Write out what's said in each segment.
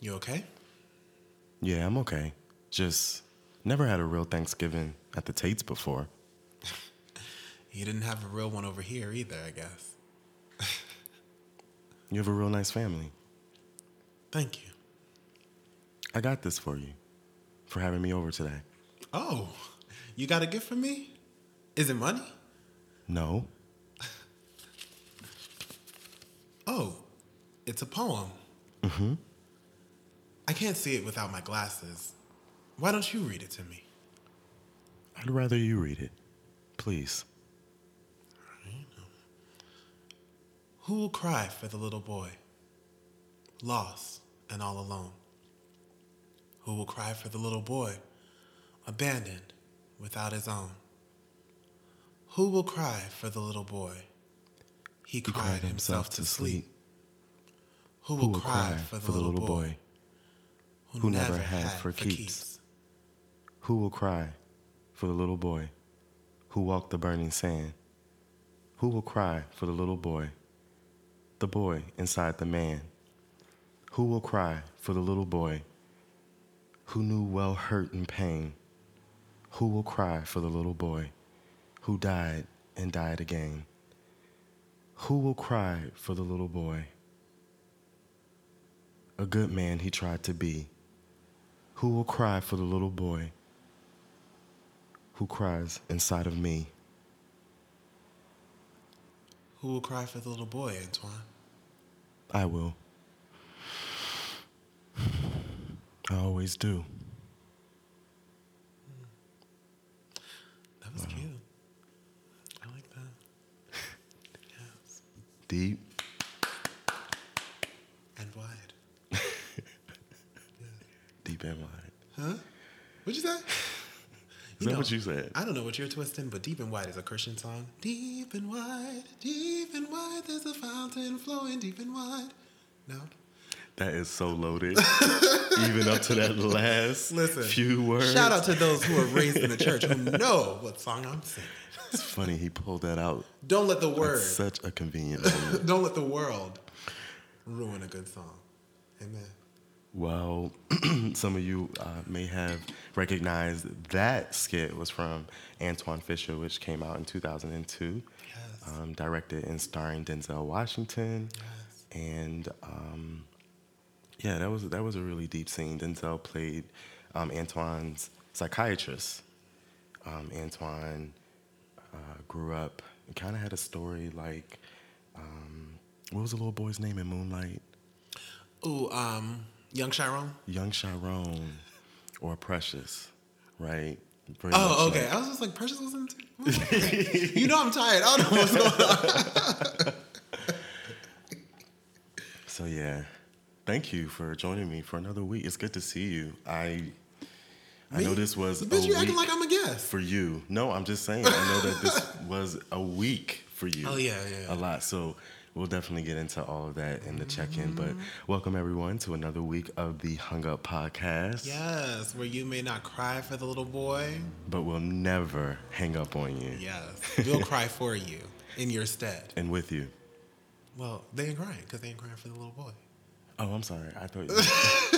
You okay? Yeah, I'm okay. Just never had a real Thanksgiving at the Tates before. You didn't have a real one over here either, I guess. You have a real nice family. Thank you. I got this for you for having me over today. Oh, you got a gift for me? Is it money? No, Oh, it's a poem. Mm-hmm. I can't see it without my glasses. Why don't you read it to me? I'd rather you read it. Please. Who will cry for the little boy, lost and all alone? Who will cry for the little boy, abandoned without his own? Who will cry for the little boy? He cried, himself to sleep. Who will, cry, for the, little, boy, who never had for keeps? Who will cry for the little boy who walked the burning sand? Who will cry for the little boy, the boy inside the man? Who will cry for the little boy who knew well hurt and pain? Who will cry for the little boy who died and died again? Who will cry for the little boy? A good man he tried to be. Who will cry for the little boy who cries inside of me? Who will cry for the little boy, Antwone? I will. I always do. That was cute. I like that. yes. Deep. And wide. Deep and wide. Huh? What'd you say? Is that what you said? I don't know what you're twisting, but Deep and Wide is a Christian song. Deep and wide, deep and wide, there's a fountain flowing deep and wide. No? That is so loaded. Even up to that last Listen, few words. Shout out to those who are raised in the church who know what song I'm singing. It's funny he pulled that out. Don't let the word, such a convenient moment. don't let the world ruin a good song. Amen. Well, some of you uh, may have recognized that skit was from Antwone Fisher, which came out in 2002, Yes. um, directed and starring Denzel Washington. yes. And um, yeah, that was that was a really deep scene. Denzel played um, Antwone's psychiatrist. Um, Antoine uh, grew up and kind of had a story like, um, what was the little boy's name in Moonlight? Ooh, um, Young Chiron? Young Chiron or Precious, right? Very Oh, okay. like- I was just like, Precious was in it? You know I'm tired. I don't know what's going on. So yeah, thank you for joining me for another week. It's good to see you. I I know this was Bitch, a you acting week like I'm a guest. for you. No, I'm just saying. I know that this was a week for you. Oh, yeah, yeah. A lot. So we'll definitely get into all of that in the check-in. But Mm-hmm. welcome everyone to another week of the Hung Up Podcast. Yes, where you may not cry for the little boy. But we'll never hang up on you Yes, we'll cry for you in your stead. and with you. Well, they ain't crying because they ain't crying for the little boy. Oh, I'm sorry. I thought you.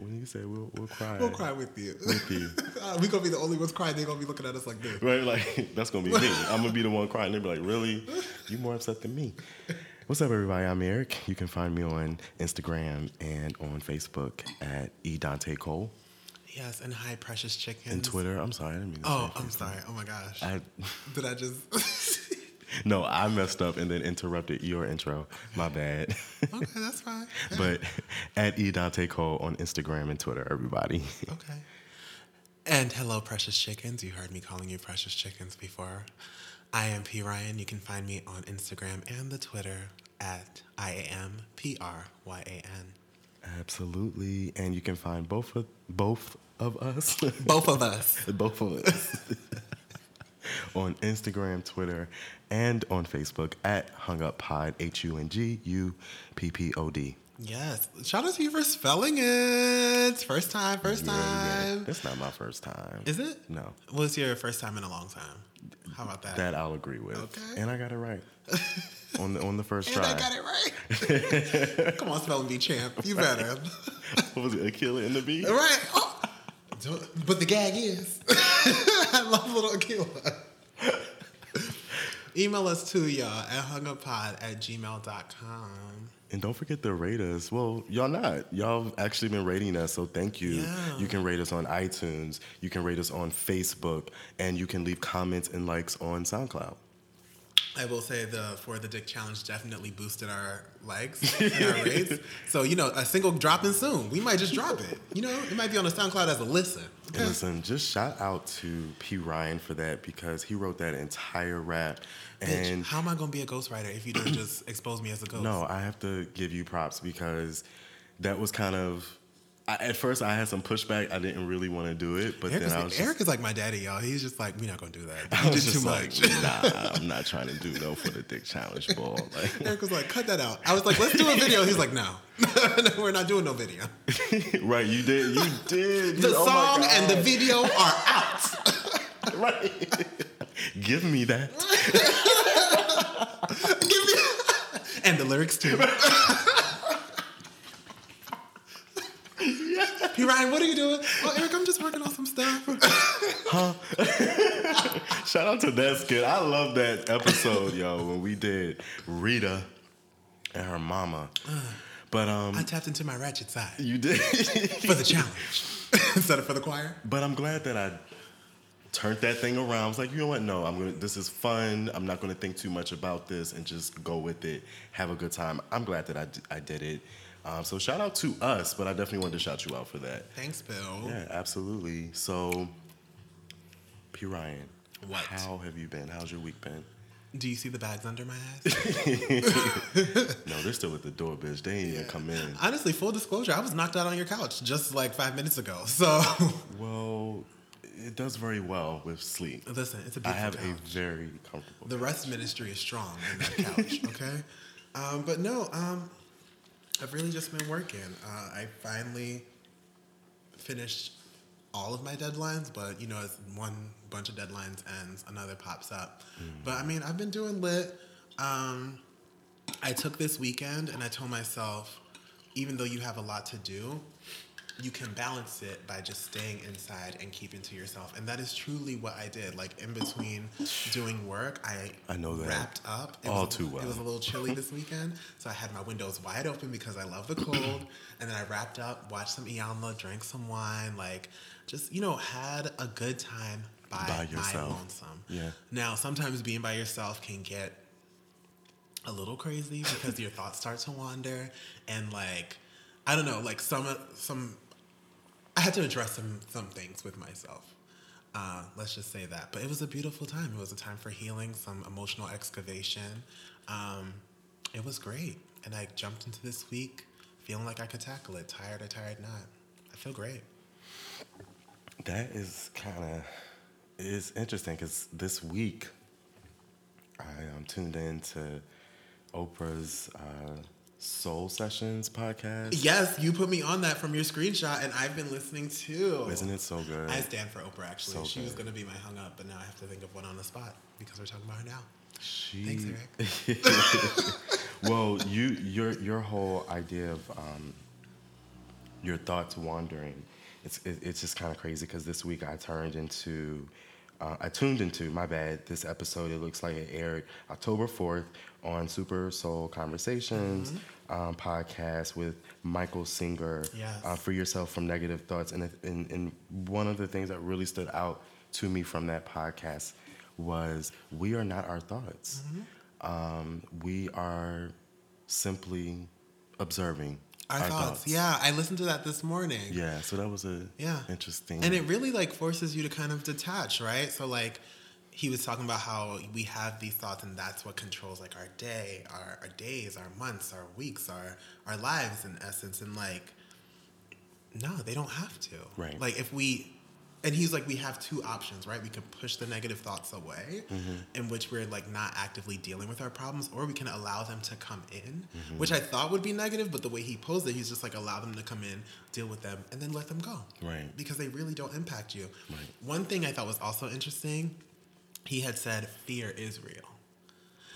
when you say we'll, we'll cry. We'll cry with you. With you. Uh, we gonna be the only ones crying. They gonna be looking at us like this. Right, like that's gonna be me. I'm gonna be the one crying. They'll be like, "Really? You more upset than me?" What's up, everybody? I'm Eric. You can find me on Instagram and on Facebook at e Dante Cole Yes, and hi, precious chickens. and Twitter. I'm sorry, I didn't mean to Oh, say I'm sorry. Oh my gosh. I Did I just? no, I messed up and then interrupted your intro. My bad. okay, that's fine. but at e Dante Cole on Instagram and Twitter, everybody. Okay. And hello, precious chickens. You heard me calling you precious chickens before. I am P Ryan. You can find me on Instagram and the Twitter at I am P R Y A N. Absolutely, and you can find both of both of us. Both of us. both of us on Instagram, Twitter, and on Facebook at Hung Up Pod, H U N G U P P O D. Yes. Shout out to you for spelling it. First time, first Yeah, yeah. time. That's not my first time. Is it? No, What's your first time in a long time? How about that? that I'll agree with. Okay. And I got it right. on the on the first and try. I got it right. Come on, spelling bee champ. You better. what was it? Akeelah and the bee. right. Oh. But the gag is, I love little Akeelah. Email us too, y'all, at hunguppod at gmail.com. And don't forget to rate us. Well, y'all not. Y'all have actually been rating us, so thank you. Yeah. You can rate us on iTunes. You can rate us on Facebook, and you can leave comments and likes on SoundCloud. I will say the for the dick challenge definitely boosted our likes and our rates. So you know, a single dropping soon. We might just drop it. You know, it might be on the SoundCloud as a listen. And listen, just shout out to P Ryan for that because he wrote that entire rap. Bitch, And how am I gonna be a ghostwriter if you don't just expose me as a ghost? no, I have to give you props because that was kind of. I, at first, I had some pushback. I didn't really want to do it, but Eric, then I was Eric just, is like my daddy, y'all. He's just like, we're not gonna do that. I was did just too like, much. nah, I'm not trying to do no for the dick challenge ball. Like, Eric was like, cut that out. I was like, let's do a video. He's like, no, no we're not doing no video. right? You did. You did. The oh song and the video are out. right. Give me that. Give me and the lyrics too. P. Ryan, what are you doing? Oh, Eric, I'm just working on some stuff. Huh? Shout out to that skit. I love that episode, yo, when we did Rita and her mama. But um, I tapped into my ratchet side you did. for the challenge instead of for the choir. but I'm glad that I turned that thing around. I was like, you know what? No, I'm gonna. This is fun. I'm not gonna think too much about this and just go with it. Have a good time. I'm glad that I, d- I did it. Um, so shout out to us, but I definitely wanted to shout you out for that. Thanks, Bill. Yeah, absolutely. So, P Ryan, What? How have you been? How's your week been? Do you see the bags under my ass? No, they're still at the door, bitch. They ain't even come in. Honestly, full disclosure, I was knocked out on your couch just like five minutes ago. So Well, it does very well with sleep. listen, it's a beautiful I have couch. a very comfortable. the rest ministry is strong in that couch, okay? Um, but no, um, I've really just been working. Uh, I finally finished all of my deadlines, but you know, as one bunch of deadlines ends, another pops up. But I mean, I've been doing lit. Um, I took this weekend and I told myself, even though you have a lot to do, you can balance it by just staying inside and keeping to yourself. And that is truly what I did. Like in between doing work, I I know that. wrapped up. It All was, too It was a little chilly this weekend, so I had my windows wide open because I love the cold. And then I wrapped up, watched some Iyanla, drank some wine, like just you know had a good time by, By yourself. my lonesome. Yeah. Now sometimes being by yourself can get a little crazy because your thoughts start to wander and like I don't know, like some some I had to address some some things with myself. Uh, let's just say that. But it was a beautiful time. It was a time for healing, some emotional excavation. Um, it was great. And I jumped into this week feeling like I could tackle it. Tired or tired not. I feel great. That is kind of is interesting because this week I um, tuned in to Oprah's uh, Soul Sessions podcast. Yes, you put me on that from your screenshot, and I've been listening too. Isn't it so good? I stand for Oprah, actually. So she was going to be my hung up, but now I have to think of one on the spot because we're talking about her now. She, Thanks, Eric. well, you your your whole idea of um, your thoughts wandering, it's it, it's just kind of crazy because this week I turned into. Uh, I tuned into my bad. This episode it looks like it aired October fourth on Super Soul Conversations um, podcast with Michael Singer. Yes. Uh, free yourself from negative thoughts, and, and and one of the things that really stood out to me from that podcast was we are not our thoughts. Um, we are simply observing Our, thoughts. Yeah, I listened to that this morning. Yeah. So that was a Yeah. interesting. And it really like forces you to kind of detach, right? So like he was talking about how we have these thoughts and that's what controls like our day, our, our days, our months, our weeks, our our lives in essence. And like no, they don't have to. Right. Like if we and he's like we have two options, right? We can push the negative thoughts away, in which we're like not actively dealing with our problems, or we can allow them to come in, which I thought would be negative, but the way he posed it, he's just like allow them to come in, deal with them, and then let them go Right. because they really don't impact you. Right. One thing I thought was also interesting, he had said fear is real.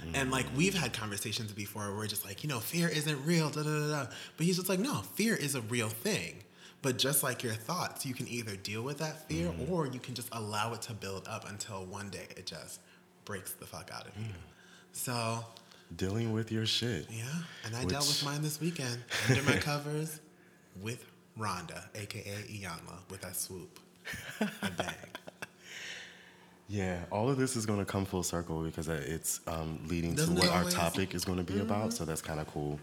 Mm-hmm. And like we've had conversations before where we're just like, you know, fear isn't real, da da da da. But he's just like, no, fear is a real thing. But just like your thoughts, you can either deal with that fear mm-hmm. or you can just allow it to build up until one day it just breaks the fuck out of you. Mm. So dealing with your shit. Yeah. And I which... dealt with mine this weekend under my covers with Rhonda, aka Iyanla, with that swoop. A bang. Yeah, all of this is going to come full circle because it's um, leading Doesn't to what our topic is going to be mm-hmm. about. So that's kind of cool.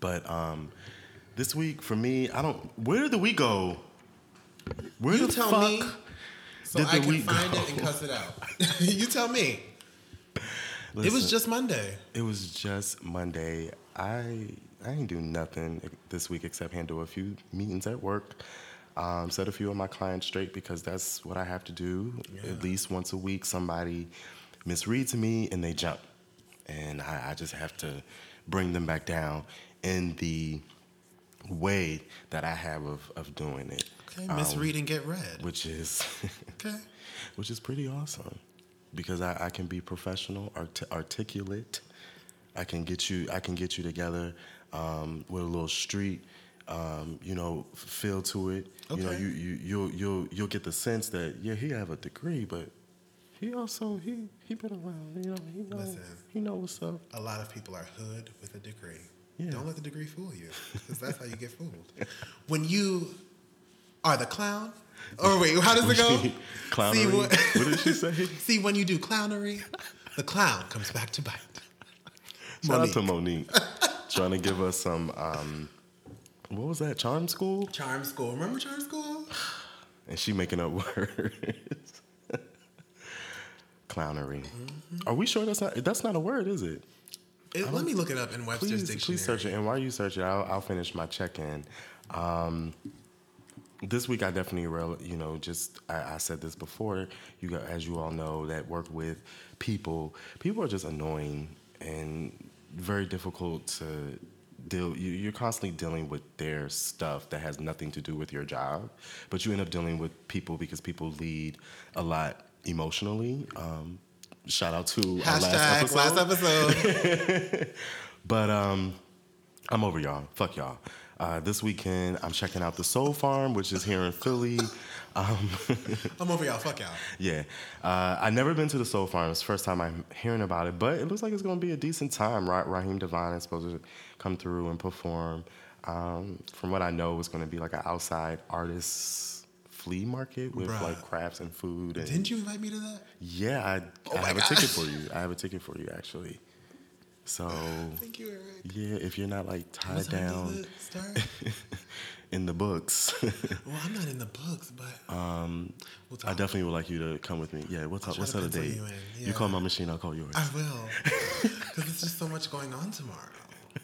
But um, this week for me, I don't. Where did the week go? Where you the tell fuck me, so did I the can week find go? it and cuss it out. you tell me. Listen, it was just Monday. It was just Monday. I I ain't do nothing this week except handle a few meetings at work um, set a few of my clients straight because that's what I have to do. Yeah. At least once a week, somebody misreads me and they jump. And I, I just have to bring them back down in the way that I have of, of doing it. Okay, misread um, and get read. Which is okay. Which is pretty awesome because I, I can be professional, art- articulate. I can get you. I can get you together um, with a little street um, you know, feel to it. Okay. You know, you, you you'll you'll you'll get the sense that yeah, he have a degree, but he also he he been around. You know, he know Listen, he know what's up. A lot of people are hood with a degree. Yeah. Don't let the degree fool you, because that's how you get fooled. When you are the clown, or wait, how does it go? clownery. See, what, what did she say? see, when you do clownery, the clown comes back to bite. Shout Mo'Nique. out to Mo'Nique, trying to give us some. Um, what was that? Charm School? Charm School. Remember Charm School? and she making up words. Clownery. Mm-hmm. Are we sure that's not that's not a word, is it? It let me look it up in Webster's please, dictionary. Please search it. And while you search it, I'll, I'll finish my check-in. Um, this week, I definitely, you know, just I, I, said this before. You, got, as you all know, that work with people. People are just annoying and very difficult to deal you're constantly dealing with their stuff that has nothing to do with your job but you end up dealing with people because people lead a lot emotionally um, shout out to Hashtag last episode, last episode. but um, i'm over y'all fuck y'all uh, this weekend, I'm checking out the Soul Farm, which is here in Philly. Um, I'm over y'all. Fuck y'all. Yeah. Uh, I've never been to the Soul Farm. It's the first time I'm hearing about it, but it looks like it's going to be a decent time. Right? Raheem DeVaughn is supposed to come through and perform. Um, from what I know, it's going to be like an outside artist flea market with Bruh. like crafts and food. And Didn't you invite me to that? Yeah, I, oh I have gosh. a ticket for you. I have a ticket for you, actually. So thank you, Eric. Yeah, if you're not like tied down in the books. well, I'm not in the books, but um, we'll I definitely would like you to come with me. Yeah, we'll talk. What's the date? You, yeah. you, call my machine, I'll call yours. I will, because there's just so much going on tomorrow. Oh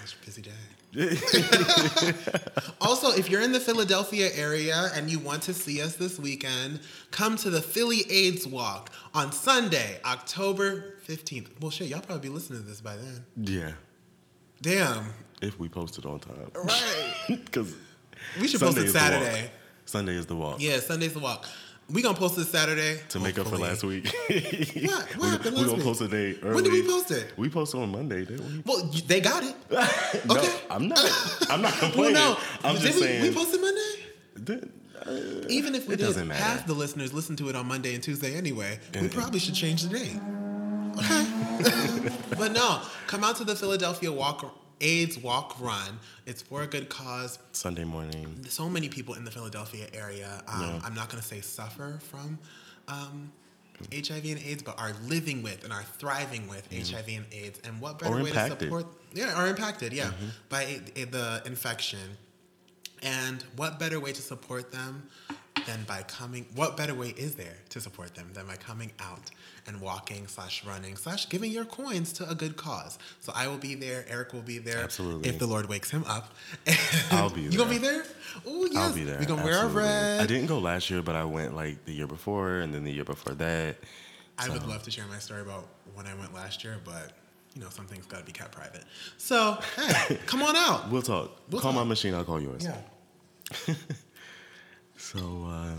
gosh, busy day. also, if you're in the Philadelphia area and you want to see us this weekend, come to the Philly AIDS Walk on Sunday, October 15th. Well, shit, y'all probably be listening to this by then. Yeah. Damn. If we post it on time. Right. Because we should Sunday post it Saturday. Sunday is the walk. Yeah, Sunday's the walk. We gonna post this Saturday to make up for last week. what? What happened last we, gonna post a day early. When did we post it? We posted on Monday, didn't we? Well, they got it. no, okay. I'm not. I'm not complaining. well, no. I'm did just we, saying. We posted Monday. Did, uh, Even if we didn't half the listeners listen to it on Monday and Tuesday anyway. And, we probably should change the date. Okay. but no, come out to the Philadelphia Walk AIDS Walk Run. It's for a good cause. Sunday morning. So many people in the Philadelphia area, um. I'm not going to say suffer from um, HIV and AIDS, but are living with and are thriving with mm-hmm. HIV and AIDS. And what better or way impacted. to support? Yeah, are impacted, yeah, mm-hmm. by the infection. And what better way to support them than by coming? What better way is there to support them than by coming out and walking slash running slash giving your coins to a good cause. So I will be there. Eric will be there. Absolutely. If the Lord wakes him up. I'll be there. You gonna be there? Oh yes. I'll be there. We gonna Absolutely. wear our red. I didn't go last year, but I went like the year before and then the year before that. I so. would love to share my story about when I went last year, but you know, something's gotta be kept private. So hey, come on out. We'll talk. We'll call talk. my machine, I'll call yours. Yeah. so uh,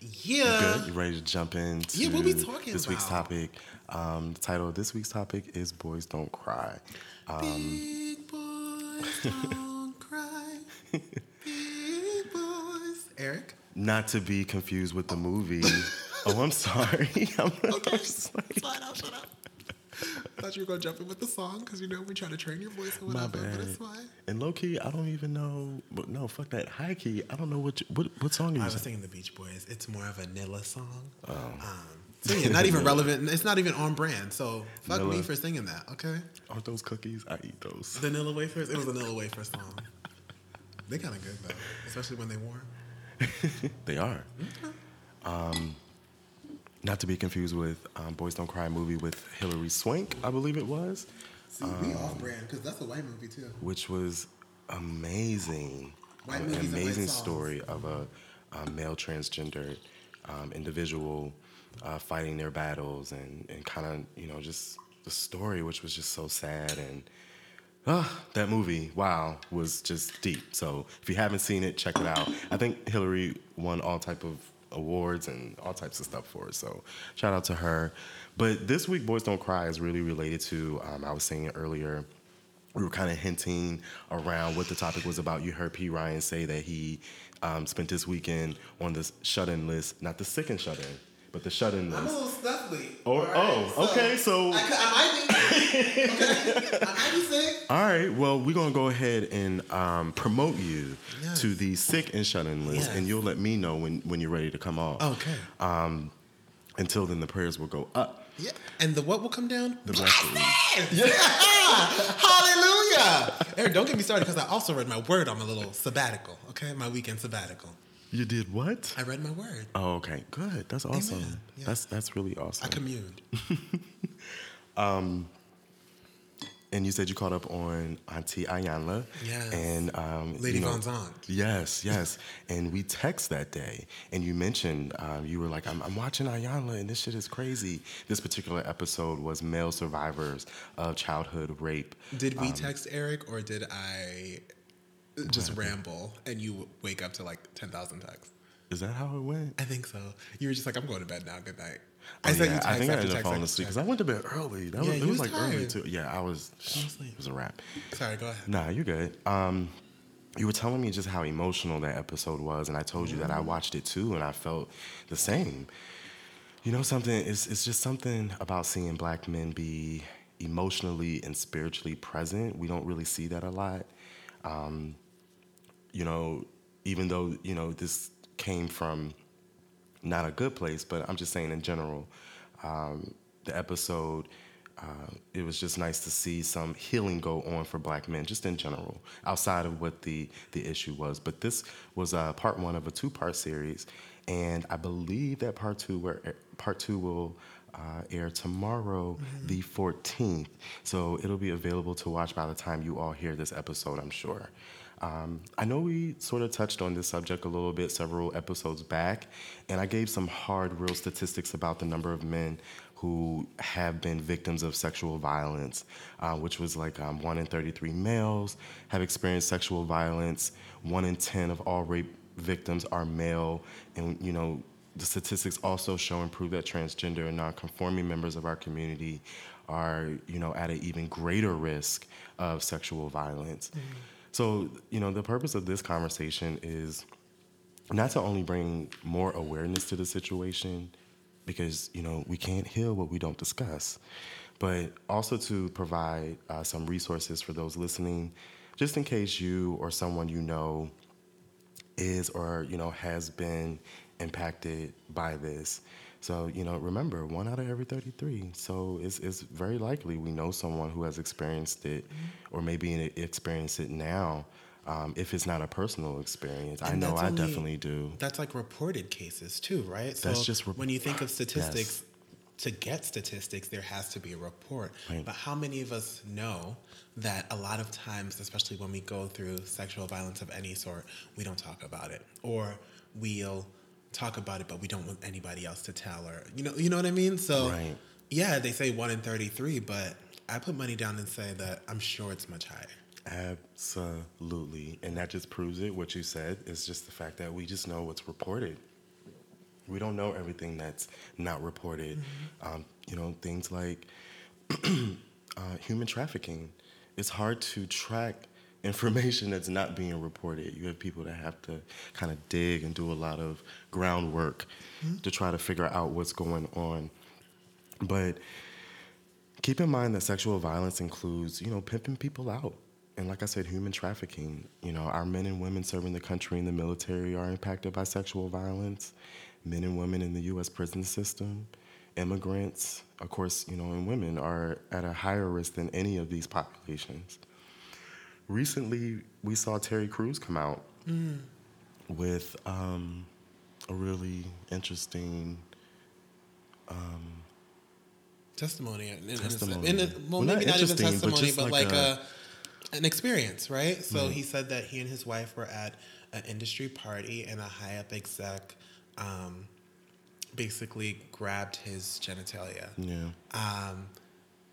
Yeah. Good. You ready to jump into yeah, what we talking this about? week's topic? Um, the title of this week's topic is "Boys Don't Cry." Um, Big boys don't cry. Big boys. Eric. not to be confused with the movie. oh, I'm sorry. I'm, Okay. I'm just like- Slide out, shut up. Thought you were gonna jump in with the song because you know we try to train your voice or My whatever, but bad. it's fine. And low key, I don't even know. But no, fuck that. High key, I don't know what you, what what song are I you was singing? singing the Beach Boys. It's more of a Nilla song. Oh. Um, so yeah, not even relevant. It's not even on brand. So fuck me for singing that. Okay. Aren't those cookies? I eat those. Vanilla wafers. It was a Vanilla wafer song. They kind of good though, especially when they warm. They are. Um, not to be confused with um, Boys Don't Cry movie with Hilary Swank, I believe it was, See, we off brand because that's a white movie too. which was amazing. White An amazing story of a, a male transgender um, individual uh, fighting their battles and, and kind of, you know, just the story, which was just so sad. And ah, that movie, wow, was just deep. So if you haven't seen it, check it out. I think Hilary won all type of awards and all types of stuff for it. So shout out to her. But this week, Boys Don't Cry is really related to, um, I was saying earlier, we were kind of hinting around what the topic was about. You heard P. Ryan say that he um, spent this weekend on the shut-in list, not the sick and shut-in, but the shut-in list. I'm a little stuffly. Or- oh, okay, so- I, I might be. Okay, I might be sick. All right, well, we're gonna go ahead and um, promote you Yes. to the sick and shut-in list, Yes. and you'll let me know when, when you're ready to come off. Okay. Until then, the prayers will go up. Yeah, and the what will come down? The blessings. Yeah. Hallelujah. Eric, don't get me started because I also read my word on my little sabbatical. Okay, my weekend sabbatical. You did what? I read my word. Oh, okay, good. That's awesome. Yeah. That's that's really awesome. I communed. and you said you caught up on Auntie Iyanla. Yes. And um, Lady you know, Von's aunt. Yes, yes. and we text that day, and you mentioned um, you were like, I'm, "I'm watching Iyanla, and this shit is crazy." This particular episode was male survivors of childhood rape. Did Um, we text Eric or did I just ramble and you wake up to like 10,000 texts? Is that how it went? I think so. You were just like, I'm going to bed now. Good night. Oh, sent yeah, I think I ended up falling asleep because. I went to bed early. That Yeah, was, it was was like early too. Yeah, I was. asleep. It was a wrap. Sorry, go ahead. Nah, you're good. Um, you were telling me just how emotional that episode was, and I told you that I watched it too, and I felt the same. You know, something. It's it's just something about seeing black men be emotionally and spiritually present. We don't really see that a lot. Um, you know, even though you know this came from not a good place, but I'm just saying in general, um, the episode, uh, it was just nice to see some healing go on for black men, just in general, outside of what the, the issue was. But this was uh, part one of a two part series, and I believe that part two, where part two will uh, air tomorrow, the 14th. So it'll be available to watch by the time you all hear this episode, I'm sure. Um, I know we sort of touched on this subject a little bit several episodes back, and I gave some hard, real statistics about the number of men who have been victims of sexual violence, uh, which was like um, 1 in 33 males have experienced sexual violence, 1 in 10 of all rape victims are male, and you know, the statistics also show and prove that transgender and non-conforming members of our community are, you know, at an even greater risk of sexual violence. So, you know, the purpose of this conversation is not to only bring more awareness to the situation, because, you know, we can't heal what we don't discuss, but also to provide uh, some resources for those listening, just in case you or someone you know is or, you know, has been impacted by this. So, you know, remember, one out of every 33. So it's, it's very likely we know someone who has experienced it or maybe in- experienced it now, um, if it's not a personal experience. I know I only- definitely do. That's like reported cases too, right? That's just rep- when you think of statistics. To get statistics, there has to be a report. Right. But how many of us know that a lot of times, especially when we go through sexual violence of any sort, we don't talk about it, or we'll talk about it, but we don't want anybody else to tell, or you know, you know what I mean? So, Right. yeah, they say one in thirty-three, but I put money down and say that I'm sure it's much higher. Absolutely. And that just proves it. What you said is just the fact that we just know what's reported. We don't know everything that's not reported. Mm-hmm. Um, you know, things like uh, human trafficking. It's hard to track information that's not being reported. You have people that have to kind of dig and do a lot of groundwork mm-hmm. to try to figure out what's going on. But keep in mind that sexual violence includes, you know, pimping people out. And like I said, human trafficking. You know, our men and women serving the country in the military are impacted by sexual violence. Men and women in the U.S. prison system, immigrants, of course, you know, and women are at a higher risk than any of these populations. Recently, we saw Terry Crews come out mm. with um, a really interesting um, testimony. In, testimony. In a, well, well, maybe not, not even testimony, but, but like, like a, a, an experience, right? So he said that he and his wife were at an industry party and a high up exec um, basically grabbed his genitalia. Yeah. Um,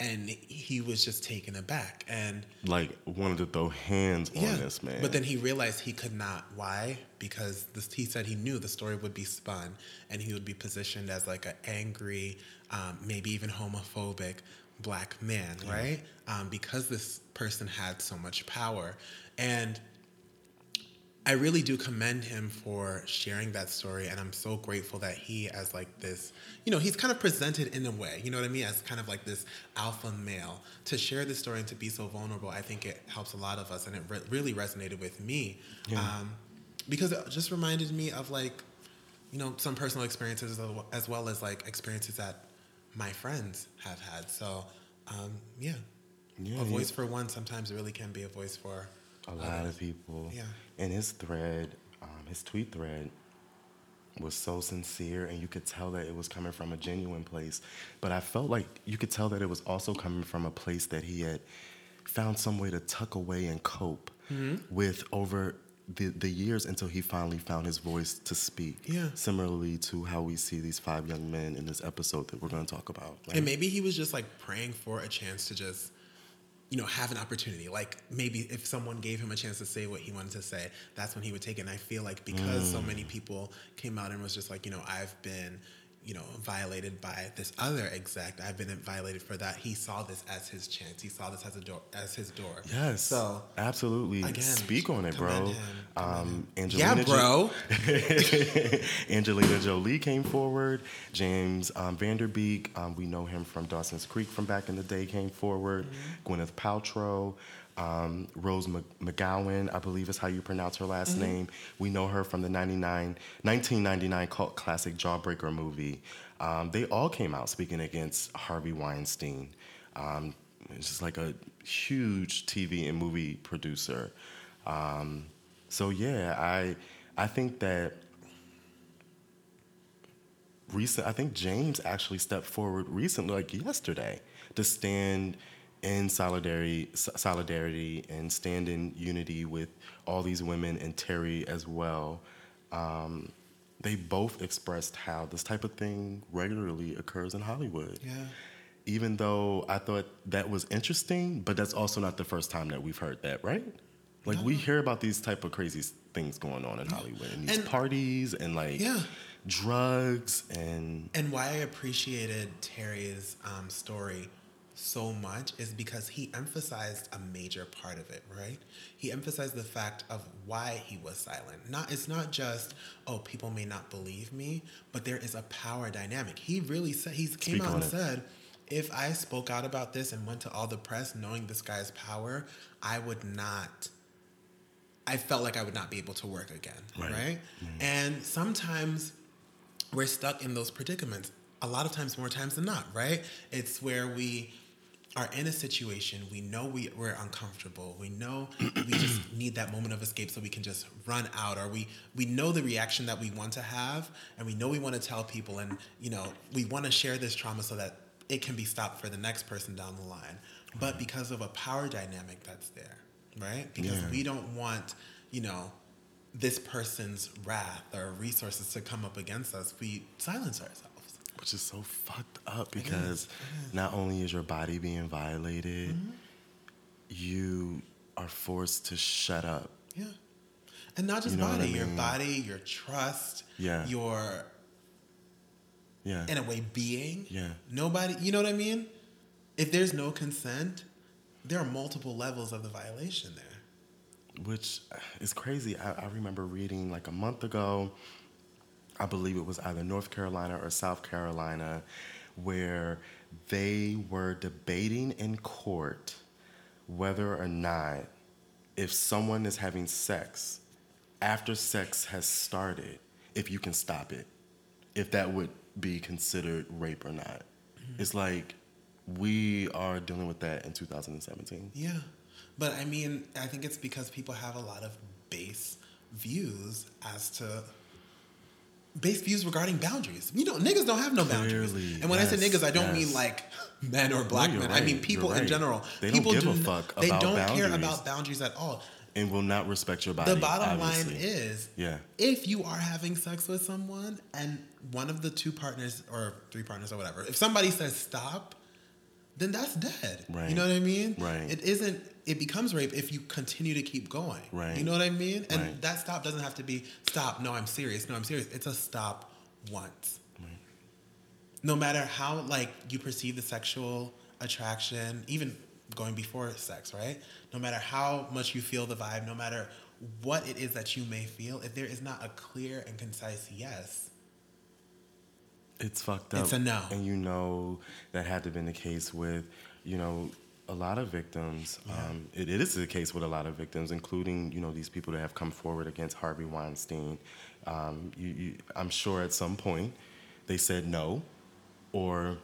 and he was just taken aback and like wanted to throw hands yeah, on this man. But then he realized he could not. Why? Because this, he said he knew the story would be spun and he would be positioned as like an angry, um, maybe even homophobic black man, yeah. right? Um, because this person had so much power. And I really do commend him for sharing that story, and I'm so grateful that he, as like this, you know, he's kind of presented in a way, you know what I mean, as kind of like this alpha male to share this story and to be so vulnerable. I think it helps a lot of us, and it re- really resonated with me yeah. um, because it just reminded me of like, you know, some personal experiences as well as like experiences that my friends have had. So, um, yeah. yeah, a voice yeah. for one sometimes really can be a voice for a lot of people. Yeah. And his thread, um, his tweet thread, was so sincere, and you could tell that it was coming from a genuine place. But I felt like you could tell that it was also coming from a place that he had found some way to tuck away and cope mm-hmm. with over the, the years until he finally found his voice to speak. Yeah. Similarly to how we see these five young men in this episode that we're going to talk about. Like, and maybe he was just like praying for a chance to just you know, have an opportunity. Like maybe if someone gave him a chance to say what he wanted to say, that's when he would take it. And I feel like because mm. so many people came out and was just like, you know, I've been you know, violated by this other exec. I've been violated for that. He saw this as his chance. He saw this as a door, as his door. Yes. So absolutely. Again, Speak on it, bro. Him, um, Angelina yeah, bro. Jo- Angelina Jolie came forward. James um, Van Der Beek, um, we know him from Dawson's Creek from back in the day, came forward. Mm-hmm. Gwyneth Paltrow. Um, Rose McGowan, I believe is how you pronounce her last mm-hmm. name. We know her from the 99, 1999 cult classic Jawbreaker movie. Um, they all came out speaking against Harvey Weinstein. Um, it's just like a huge TV and movie producer. Um, so yeah, I I think that recent. I think James actually stepped forward recently, like yesterday, to stand in solidarity, solidarity and stand in unity with all these women and Terry as well. Um, they both expressed how this type of thing regularly occurs in Hollywood. Yeah. Even though I thought that was interesting, but that's also not the first time that we've heard that, right? Like no. we hear about these type of crazy things going on in Hollywood and these and, parties and like yeah. drugs and and why I appreciated Terry's um, story so much is because he emphasized a major part of it, right? He emphasized the fact of why he was silent. Not it's not just, oh, people may not believe me, but there is a power dynamic. He really said he came Speak out and it. said, if I spoke out about this and went to all the press knowing this guy's power, I would not I felt like I would not be able to work again, right? right? Mm-hmm. And sometimes we're stuck in those predicaments. A lot of times, more times than not, right? It's where we are in a situation we know we, we're uncomfortable. We know we just need that moment of escape so we can just run out or we we know the reaction that we want to have and we know we want to tell people and you know we want to share this trauma so that it can be stopped for the next person down the line. But because of a power dynamic that's there right? Because yeah. we don't want you know this person's wrath or resources to come up against us we silence ourselves which is so fucked up because not only is your body being violated, mm-hmm. you are forced to shut up. Yeah. And not just you know body, I mean? your body, your trust, yeah. your Yeah. In a way, being. Yeah. Nobody, you know what I mean? If there's no consent, there are multiple levels of the violation there. Which is crazy. I, I remember reading like a month ago, I believe it was either North Carolina or South Carolina, where they were debating in court whether or not if someone is having sex after sex has started, if you can stop it, if that would be considered rape or not. Mm-hmm. It's like we are dealing with that in 2017. Yeah. But I mean, I think it's because people have a lot of base views as to base views regarding boundaries. You know, niggas don't have no boundaries. Clearly, and when yes, I say niggas, I don't yes. mean like men or black No, men. you're I mean people you're in general. They don't people give do a fuck They don't care about boundaries at all. And will not respect your body. The bottom obviously. line is Yeah. if you are having sex with someone and one of the two partners or three partners or whatever, if somebody says stop, then that's dead. Right. You know what I mean? Right. It isn't it becomes rape if you continue to keep going. Right. You know what I mean? And Right. that stop doesn't have to be stop, no, I'm serious, no, I'm serious. It's a stop once. Right. No matter how like you perceive the sexual attraction, even going before sex, right? No matter how much you feel the vibe, no matter what it is that you may feel, if there is not a clear and concise yes, It's fucked up. It's a no. And you know that had to have been the case with, you know, a lot of victims. Um, it, it is the case with a lot of victims, including, you know, these people that have come forward against Harvey Weinstein. Um, you, you, I'm sure at some point they said no, or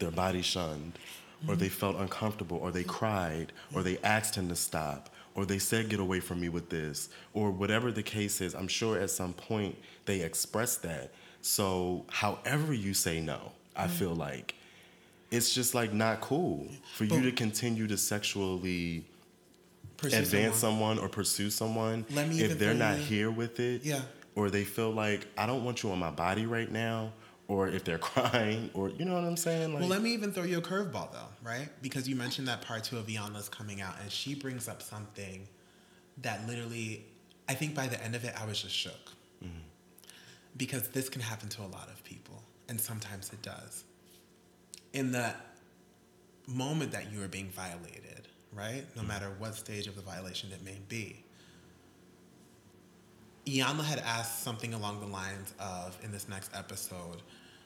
their body shunned, or they felt uncomfortable, or they cried, or they asked him to stop, or they said, get away from me with this, or whatever the case is. I'm sure at some point they expressed that. So, however you say no, I mm. feel like it's just like not cool for you to continue to sexually advance someone. someone or pursue someone Let me if they're not you- here with it Yeah. or they feel like i don't want you on my body right now or if they're crying or you know what i'm saying like Well, let me even throw you a curveball though, right? Because you mentioned that part two of Iyanla's coming out, and she brings up something that literally, I think by the end of it, I was just shook. Mm-hmm. Because this can happen to a lot of people, and sometimes it does. In the moment that you are being violated, right? No hmm. matter what stage of the violation it may be. Iyanla had asked something along the lines of, in this next episode,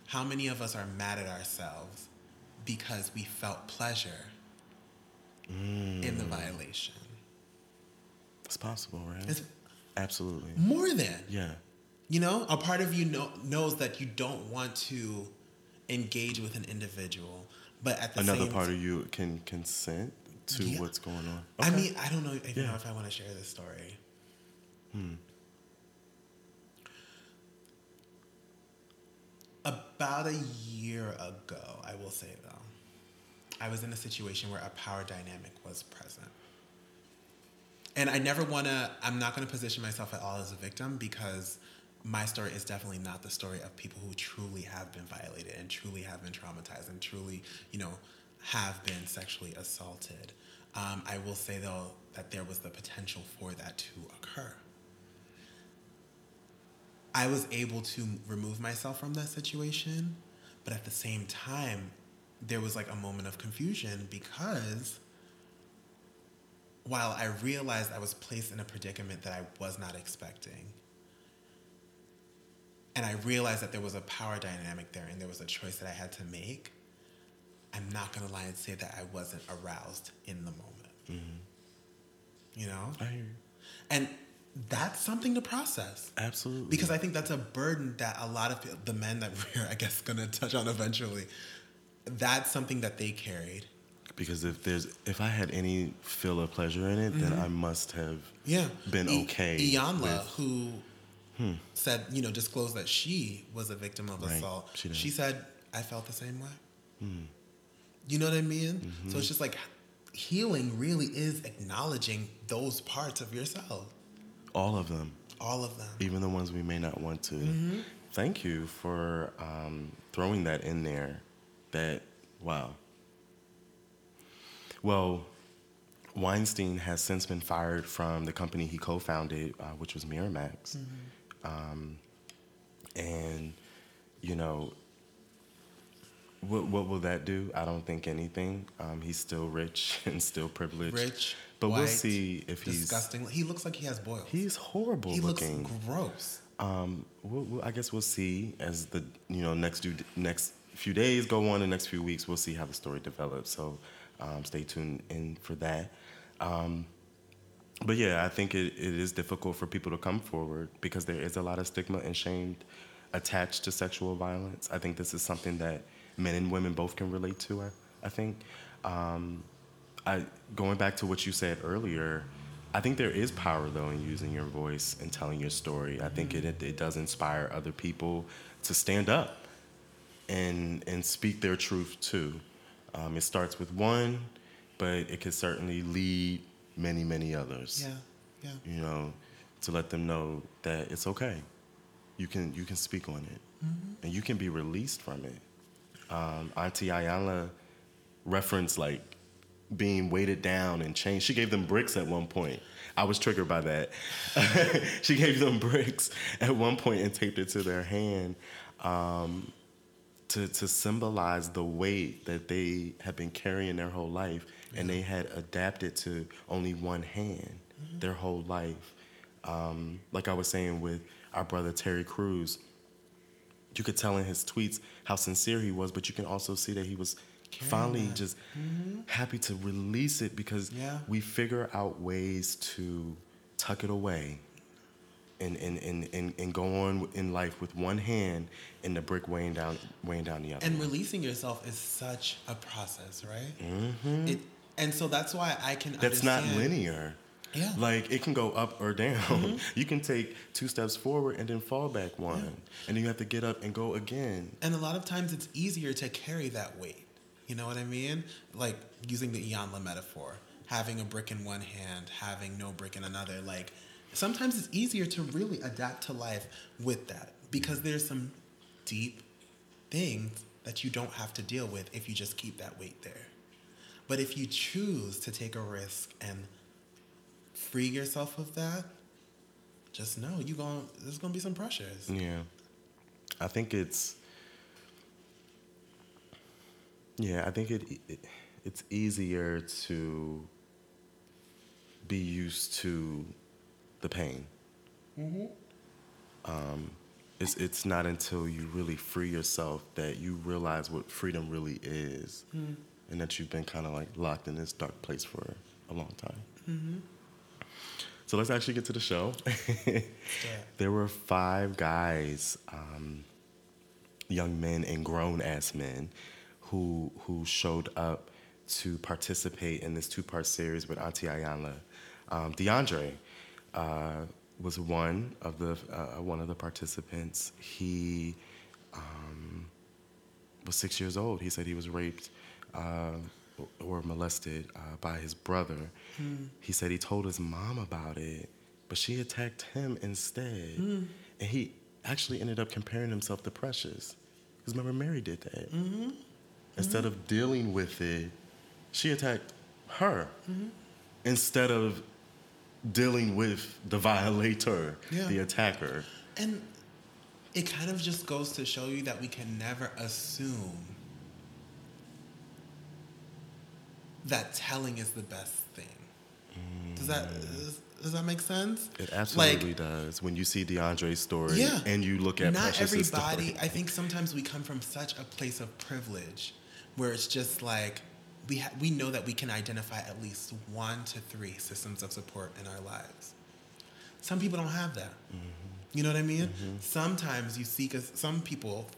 how many of us are mad at ourselves because we felt pleasure hmm. in the violation? it's possible right It's absolutely more than. yeah You know, a part of you know, knows that you don't want to engage with an individual, but at the same time another part of you can consent to Yeah. what's going on I mean, I don't know if, Yeah. know if I want to share this story. Hmm. About a year ago, I will say though, I was in a situation where a power dynamic was present. And I never want to, I'm not going to position myself at all as a victim because my story is definitely not the story of people who truly have been violated and truly have been traumatized and truly, you know, have been sexually assaulted. Um, I will say though that there was the potential for that to occur. I was able to remove myself from that situation, but at the same time, there was like a moment of confusion because while I realized I was placed in a predicament that I was not expecting, and I realized that there was a power dynamic there and there was a choice that I had to make, I'm not gonna lie and say that I wasn't aroused in the moment. You know? I hear you. And that's something to process. absolutely Because I think that's a burden that a lot of the men that we're, I guess, gonna touch on eventually, that's something that they carried. because if there's if i had any feel of pleasure in it then i must have Mm-hmm. Yeah. been okay Iyanla, with- who said, you know, disclosed that she was a victim of Right. assault, She she, said, I felt the same way. You know what I mean? So it's just like healing really is acknowledging those parts of yourself, all of them all of them. even the ones we may not want to. Mm-hmm. Thank you for um, throwing that in there. That, wow. Well, Weinstein has since been fired from the company he co founded, uh, which was Miramax. Um, and you know, what what will that do? I don't think anything. Um, he's still rich and still privileged. Rich, but white, we'll see if he's disgusting. He looks like he has boils. He's horrible he looking. looks gross. Um, we'll, we'll, I guess we'll see as the you know next do, next few days go on, the next few weeks, we'll see how the story develops. So um, stay tuned in for that. Um, but yeah, I think it, it is difficult for people to come forward because there is a lot of stigma and shame attached to sexual violence. I think this is something that men and women both can relate to. I, I think. Um, I going back to what you said earlier. I think there is power though in using your voice and telling your story. I think it, it, does inspire other people to stand up and and speak their truth too. Um, it starts with one, but it can certainly lead many many others. Yeah, yeah. You know, to let them know that it's okay. You can you can speak on it, mm-hmm. and you can be released from it. Um, Auntie Iyanla referenced like being weighted down and chained. She gave them bricks at one point. I was triggered by that. she gave them bricks at one point and taped it to their hand um, to, to symbolize the weight that they had been carrying their whole life. And they had adapted to only one hand mm-hmm. their whole life. Um, like I was saying with our brother Terry Crews, you could tell in his tweets how sincere he was, but you can also see that he was finally that. just mm-hmm. happy to release it because yeah. we figure out ways to tuck it away and, and, and, and, and go on in life with one hand and the brick weighing down weighing down the other. And releasing yourself is such a process, right? Mm-hmm. It, and so that's why I can. That's understand. not linear. Yeah. Like it can go up or down. Mm-hmm. You can take two steps forward and then fall back one. Yeah. And then you have to get up and go again. And a lot of times it's easier to carry that weight. You know what I mean? Like using the Iyanla metaphor, having a brick in one hand, having no brick in another. Like sometimes it's easier to really adapt to life with that because there's some deep things that you don't have to deal with if you just keep that weight there. But if you choose to take a risk and free yourself of that, just know you going there's gonna be some pressures. Yeah. I think it's yeah, I think it, it it's easier to be used to the pain. Mm-hmm. Um, it's it's not until you really free yourself that you realize what freedom really is, mm. And that you've been kind of like locked in this dark place for a long time. Mm-hmm. So let's actually get to the show. yeah. There were five guys, um, young men and grown ass men, who who showed up to participate in this two part series with Auntie Iyanla. Um, DeAndre uh, was one of the uh, one of the participants. He um, was six years old. He said he was raped uh, or molested uh, by his brother. Hmm. He said he told his mom about it, but she attacked him instead. Hmm. And he actually ended up comparing himself to Precious. Because remember, Mary did that. Mm-hmm. Instead of dealing with it, she attacked her mm-hmm. instead of dealing with the violator, yeah. the attacker. And it kind of just goes to show you that we can never assume that telling is the best thing. Mm. Does that does, that make sense? It absolutely like, does. When you see DeAndre's story yeah, and you look at not everybody. Story. I think sometimes we come from such a place of privilege where it's just like we ha- we know that we can identify at least one to three systems of support in our lives. Some people don't have that. Mm-hmm. You know what I mean? Mm-hmm. Sometimes you seek a, some people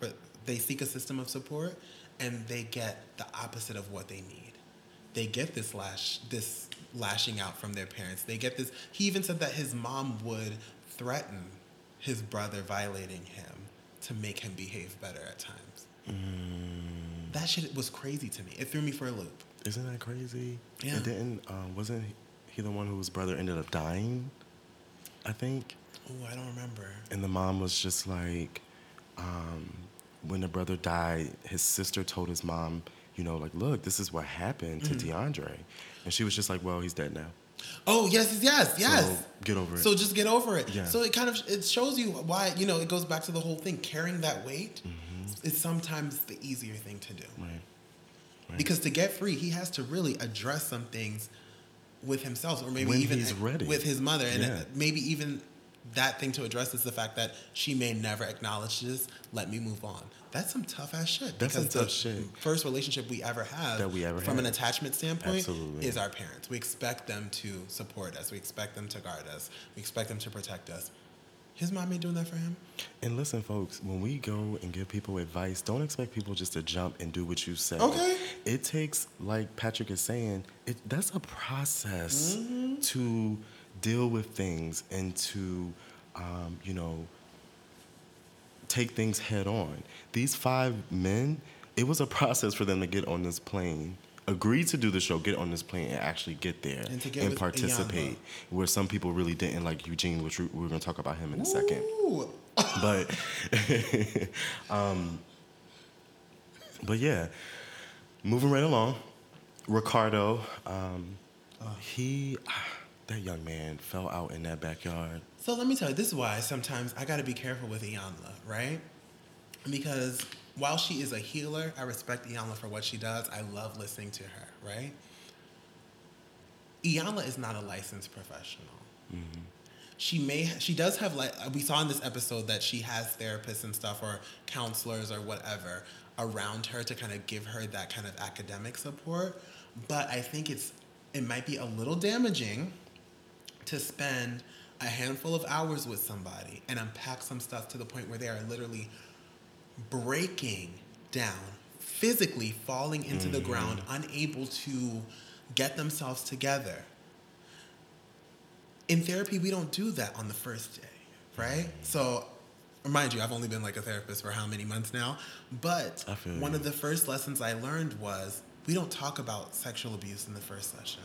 they seek a system of support and they get the opposite of what they need. They get this lash this lashing out from their parents. They get this. He even said that his mom would threaten his brother violating him to make him behave better at times. Mm. That shit was crazy to me. It threw me for a loop. Isn't that crazy? Yeah. And didn't um, wasn't he the one whose brother ended up dying? I think. Oh, I don't remember. And the mom was just like, um, when the brother died, his sister told his mom, you know, like, look, this is what happened to mm-hmm. DeAndre, and she was just like, well, he's dead now. Oh yes, yes, yes. So get over it. So just get over it. Yeah. So it kind of it shows you why you know it goes back to the whole thing carrying that weight. Mm-hmm it's sometimes the easier thing to do. Right. right. Because to get free, he has to really address some things with himself, or maybe When even with his mother, and Yeah. maybe even that thing to address is the fact that she may never acknowledge this. Let me move on. That's some tough ass shit. That's some tough shit. First relationship we ever have That we ever from an attachment standpoint Absolutely. is our parents. We expect them to support us. We expect them to guard us. We expect them to protect us. His mom ain't doing that for him. And listen, folks, when we go and give people advice, don't expect people just to jump and do what you say. Okay. It takes, like Patrick is saying, it that's a process mm-hmm. to deal with things and to, um, you know, take things head on. These five men, it was a process for them to get on this plane. Agree to do the show, get on this plane, and actually get there And to get with participate. Iyanla. Where some people really didn't, like Eugene, which we- we're going to talk about him in a second but um, but yeah, moving right along. Ricardo, um, he that young man fell out in that backyard. So let me tell you, this is why sometimes I got to be careful with Iyanla, right? Because while she is a healer, I respect Iyanla for what she does. I love listening to her, right? Iyanla is not a licensed professional. Mm-hmm. She may, she does have like uh, we saw in this episode that she has therapists and stuff or counselors or whatever around her to kind of give her that kind of academic support. But I think it's it might be a little damaging to spend a handful of hours with somebody and unpack some stuff to the point where they are literally breaking down, physically falling into the mm-hmm. ground, unable to get themselves together. In therapy, we don't do that on the first day, right? Mm-hmm. So, mind you, I've only been like a therapist for how many months now? But one you. of the first lessons I learned was we don't talk about sexual abuse in the first session.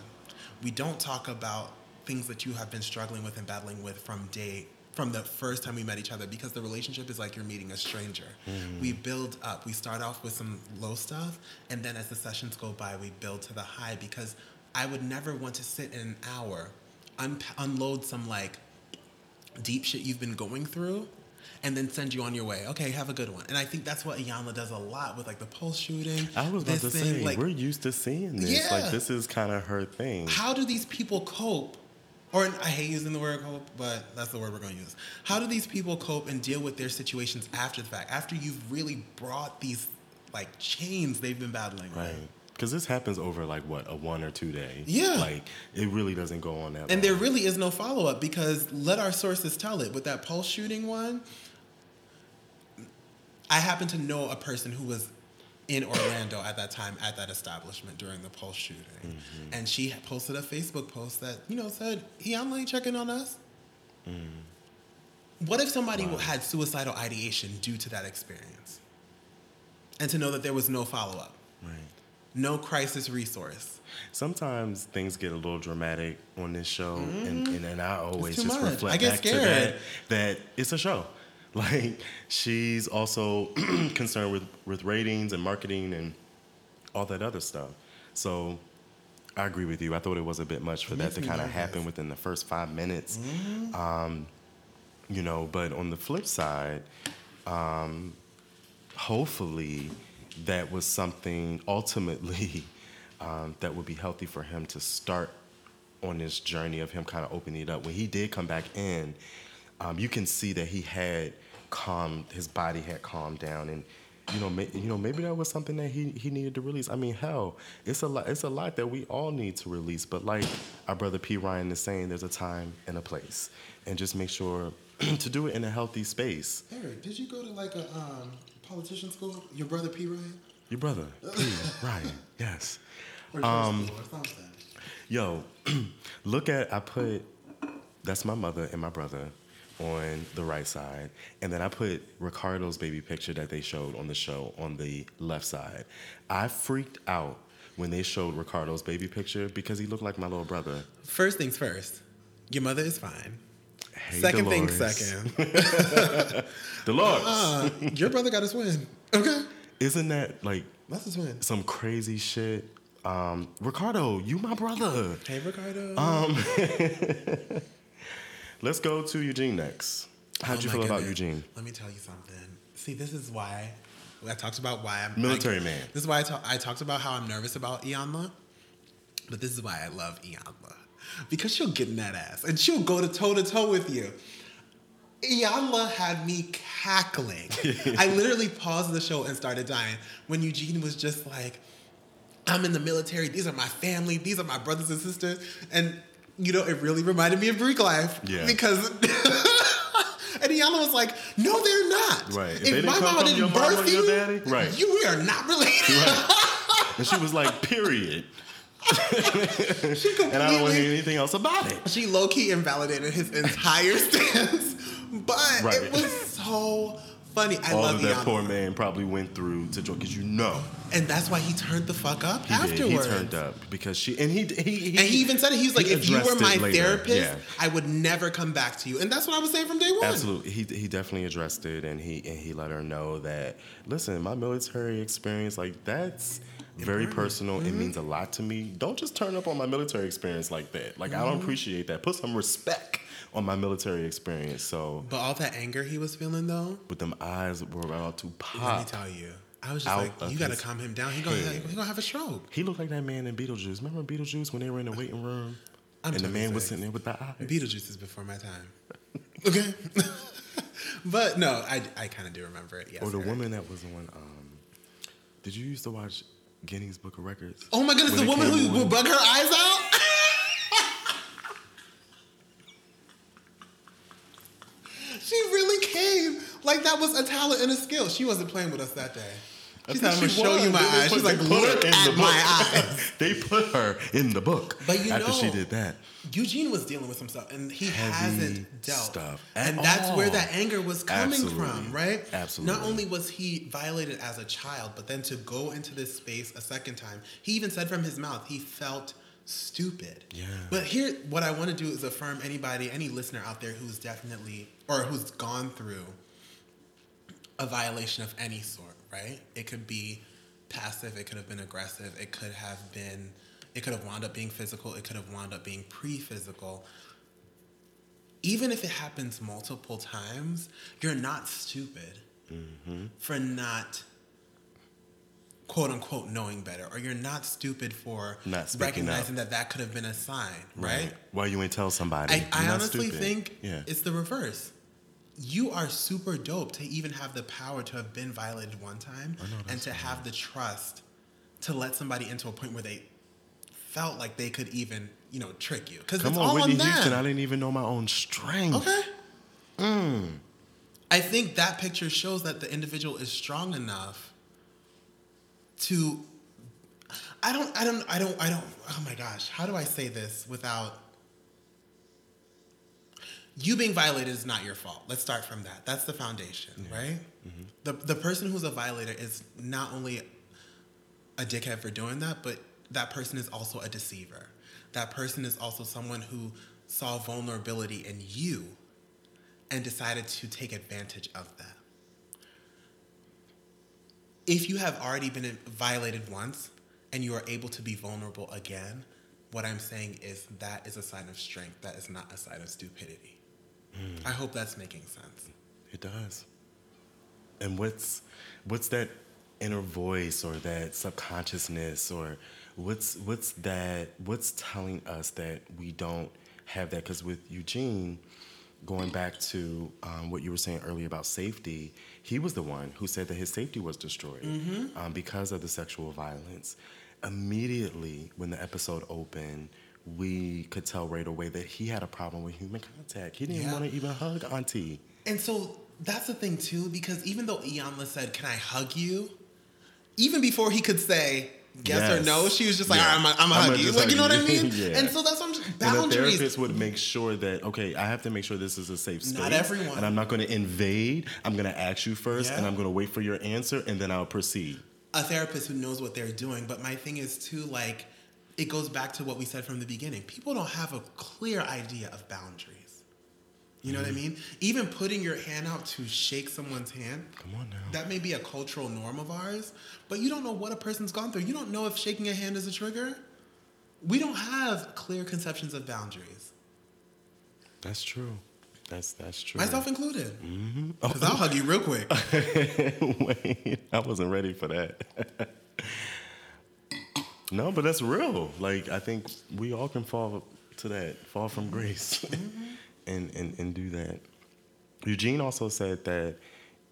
We don't talk about things that you have been struggling with and battling with from day from the first time we met each other because the relationship is like you're meeting a stranger. Mm. We build up. We start off with some low stuff and then as the sessions go by we build to the high because I would never want to sit in an hour un- unload some like deep shit you've been going through and then send you on your way. Okay, have a good one. And I think that's what Iyanla does a lot with like the pulse shooting. I was about to thing, say like we're used to seeing this. Yeah. Like this is kind of her thing. how do these people cope? Or I hate using the word cope, but that's the word we're going to use. How do these people cope and deal with their situations after the fact? After you've really brought these like chains they've been battling with. Right. Because this happens over like what a one or two day. Yeah. Like it really doesn't go on that. And long. there really is no follow up because let our sources tell it. With that pulse shooting one, I happen to know a person who was in Orlando at that time at that establishment during the pulse shooting. Mm-hmm. And she posted a Facebook post that, you know, said, Iyanla ain't checking on us. Mm. What if somebody had suicidal ideation due to that experience? And to know that there was no follow up, Right. no crisis resource. Sometimes things get a little dramatic on this show, and, and, and I always Mm-hmm. just much. reflect back to that that it's a show. Like she's also concerned with with ratings and marketing and all that other stuff. So I agree with you. I thought it was a bit much for It that to kind of. Mm-hmm. happen within the first five minutes. Um, you know, but on the flip side, um, hopefully that was something ultimately um, that would be healthy for him to start on this journey of him kind of opening it up. When he did come back in, um, you can see that he had calmed, his body had calmed down, and you know, may, you know, maybe that was something that he he needed to release. I mean, hell, it's a lot, it's a lot that we all need to release. But like our brother P Ryan is saying, there's a time and a place, and just make sure to do it in a healthy space. Eric, did you go to like a um, politician school? Your brother P. Ryan? Your brother, P Ryan, yes. Um, school or something? Yo, look at I put that's my mother and my brother on the right side, and then I put Ricardo's baby picture that they showed on the show on the left side. I freaked out when they showed Ricardo's baby picture because he looked like my little brother. First things first, your mother is fine. Hey, second thing second. Dolores, Uh, your brother got a twin. Okay. isn't that like That's a twin. some crazy shit? Um, Ricardo, you my brother. Hey, Ricardo. Um, let's go to Eugene next. How'd Oh you feel about. Eugene? Let me tell you something. See, this is why I talked about why I'm military man. This is why I, talk, I talked about how I'm nervous about Iyanla, but this is why I love Iyanla because she'll get in that ass and she'll go to toe to toe with you. Iyanla had me cackling. I literally paused the show and started dying when Eugene was just like, I'm in the military. These are my family. These are my brothers and sisters. And, you know, it really reminded me of Greek life. Yeah. Because. and Iyanla was like, no, they're not. Right. If If, my mama didn't birth your you, daddy, right. you we are not related. Right. and she was like, period. And I don't want to hear anything else about it. she low key invalidated his entire stance, but Right. it was so funny. I All love of that poor man probably went through to join because you know and that's why he turned the fuck up he afterwards. did. He turned up because she and he he, he And he even said it. He was like, he "If you were my therapist, Yeah. I would never come back to you." And that's what I was saying from day one. Absolutely, he he definitely addressed it, and he and he let her know that listen, my military experience, like that's very personal. Mm-hmm. It means a lot to me. Don't just turn up on my military experience like that. Like I Mm-hmm. don't appreciate that. Put some respect on my military experience. So, But all that anger he was feeling, though, but them eyes were about to pop. let me tell you, I was just like, "You got to calm him down. He gonna he gonna have a stroke." He looked like that man in Beetlejuice. Remember Beetlejuice when they were in the waiting room, I'm and the man was sitting there with the eyes. Beetlejuice is before my time. Okay, but no, I, I kind of do remember it. Yes. Or the woman that was on. Um, did you used to watch Guinness Book of Records? Oh my goodness, When the woman who would bug her eyes out. She really came like that was a talent and a skill. She wasn't playing with us that day. She's said, "I'm gonna She show you my They eyes." put- She's like, they put her "Look at my eyes." they put her in the book. But you after she know- did that, Eugene was dealing with some stuff, and he hasn't dealt. stuff and that's where that anger was coming Absolutely. from, right? Absolutely. Not only was he violated as a child, but then to go into this space a second time, he even said from his mouth he felt stupid. Yeah. But here, what I want to do is affirm anybody, any listener out there who's definitely or who's gone through a violation of any sort, right? It could be passive, it could have been aggressive, it could have been, it could have wound up being physical, it could have wound up being pre physical. Even if it happens multiple times, you're not stupid mm-hmm. for not quote unquote knowing better, or you're not stupid for Not recognizing that that could have been a sign, right? Why you ain't tell somebody? I, I honestly stupid. think yeah. it's the reverse. You are super dope to even have the power to have been violated one time and to have the trust to let somebody into a point where they felt like they could even, you know, trick you. Because Come it's on, all Whitney on them. Houston. I didn't even know my own strength. Okay. Mm. I think that picture shows that the individual is strong enough to I don't I don't I don't I don't oh my gosh, how do I say this without you being violated is not your fault. Let's start from that. That's the foundation, right? Mm-hmm. The the person who's a violator is not only a dickhead for doing that, but that person is also a deceiver. That person is also someone who saw vulnerability in you and decided to take advantage of that. If you have already been violated once and you are able to be vulnerable again, what I'm saying is that is a sign of strength. That is not a sign of stupidity. Hmm. I hope that's making sense. It does. And what's what's that inner voice or that subconsciousness or what's what's that what's telling us that we don't have that because with Eugene going back to um, what you were saying earlier about safety he was the one who said that his safety was destroyed um, because of the sexual violence immediately when the episode opened we could tell right away that he had a problem with human contact he didn't Yeah. want to even hug auntie And so that's the thing too, because even though Iyanla said, "Can I hug you?" Even before he could say yes, or no, she was just like, Yeah. "All right, I'm I'ma hug you." Like, you know what I mean? Yeah. And so that's what I'm just, And a therapist would make sure that okay, I have to make sure this is a safe space. Not everyone. And I'm not going to invade. I'm going to ask you first, Yeah. and I'm going to wait for your answer, and then I'll proceed. a therapist who knows what they're doing. But my thing is too, like, it goes back to what we said from the beginning. People don't have a clear idea of boundaries. You know what I Mm-hmm. mean? Even putting your hand out to shake someone's hand, Come on now. that may be a cultural norm of ours, but you don't know what a person's gone through. You don't know if shaking a hand is a trigger. We don't have clear conceptions of boundaries. That's true. That's that's true. Myself included. Mm-hmm. Because I'll hug you real quick. Wait, I wasn't ready for that. no, but that's real. Like I think we all can fall to that, fall from grace, mm-hmm. And, and and do that. Eugene also said that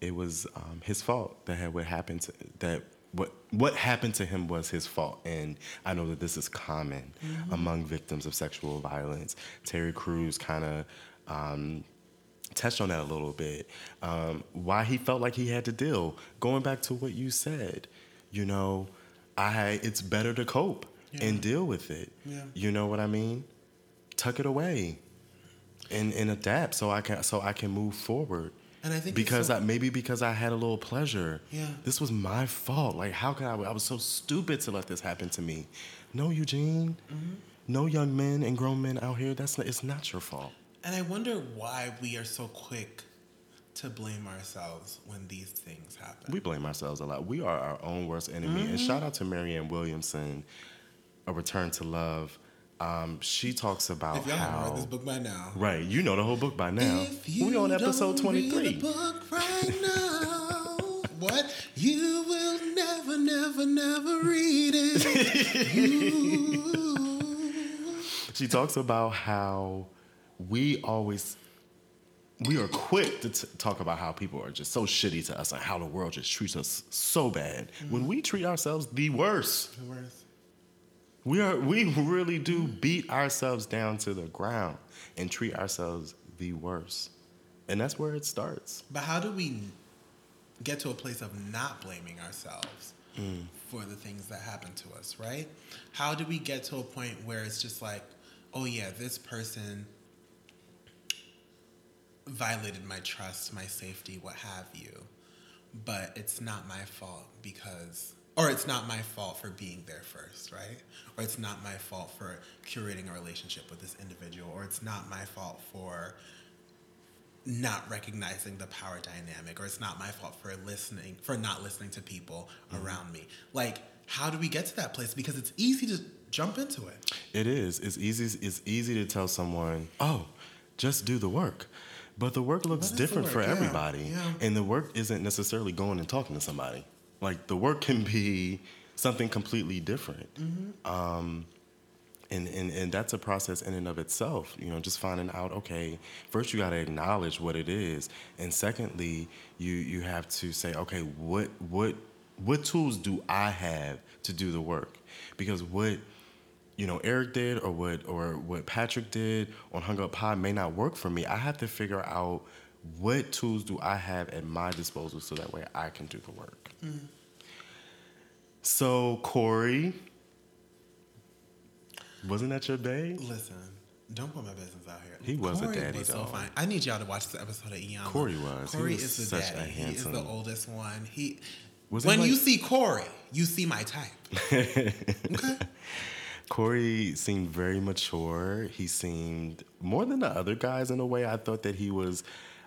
it was um, his fault that had what happened to that what what happened to him was his fault and i know that this is common mm-hmm. among victims of sexual violence terry crews kind of um, touched on that a little bit um, why he felt like he had to deal going back to what you said you know i it's better to cope yeah. and deal with it yeah. you know what i mean tuck it away and, and adapt so i can so i can move forward and I think because so, I, maybe because I had a little pleasure. Yeah. This was my fault. Like, how could I? I was so stupid to let this happen to me. No, Eugene. Mm-hmm. No young men and grown men out here. That's not, it's not your fault. And I wonder why we are so quick to blame ourselves when these things happen. We blame ourselves a lot. We are our own worst enemy. Mm-hmm. And shout out to Marianne Williamson, A Return to Love. Um, she talks about if y'all how read this book by now, right? You know the whole book by now. we on episode twenty three. book right now, what you will never, never, never read it. she talks about how we always we are quick to t- talk about how people are just so shitty to us and how the world just treats us so bad mm-hmm. when we treat ourselves the worst. The worst. We are we really do beat ourselves down to the ground and treat ourselves the worst. And that's where it starts. But how do we get to a place of not blaming ourselves mm. for the things that happen to us, right? How do we get to a point where it's just like, oh yeah, this person violated my trust, my safety, what have you, but it's not my fault because or it's not my fault for being there first, right? Or it's not my fault for curating a relationship with this individual, or it's not my fault for not recognizing the power dynamic, or it's not my fault for listening, for not listening to people mm-hmm. around me. Like, how do we get to that place? Because it's easy to jump into it. It is. It's easy. It's easy to tell someone, "Oh, just do the work." But the work looks different work? for everybody, yeah. Yeah. and the work isn't necessarily going and talking to somebody. Like the work can be something completely different. Mm-hmm. Um, and, and, and that's a process in and of itself you know just finding out okay first you got to acknowledge what it is and secondly you you have to say okay what what what tools do i have to do the work because what you know eric did or what or what patrick did on hung up high may not work for me i have to figure out what tools do i have at my disposal so that way i can do the work mm. So Corey, wasn't that your babe? Listen, don't put my business out here. He was Corey a daddy was dog. So fine. I need y'all to watch this episode of Iyanla. Corey was. Corey was is the daddy. He is the oldest one. He. Was when like, you see Corey, you see my type. okay. Corey seemed very mature. He seemed more than the other guys in a way. I thought that he was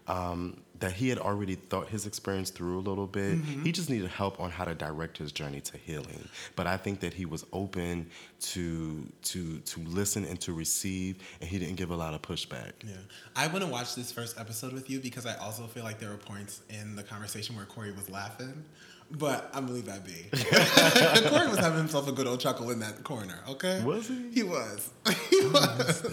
um, that he had already thought his experience through a little bit. Mm-hmm. He just needed help on how to direct his journey to healing. But I think that he was open to to to listen and to receive, and he didn't give a lot of pushback. Yeah, I want to watch this first episode with you because I also feel like there were points in the conversation where Corey was laughing. But I'm gonna leave that be. Corey was having himself a good old chuckle in that corner. Okay, was he? He was. he was.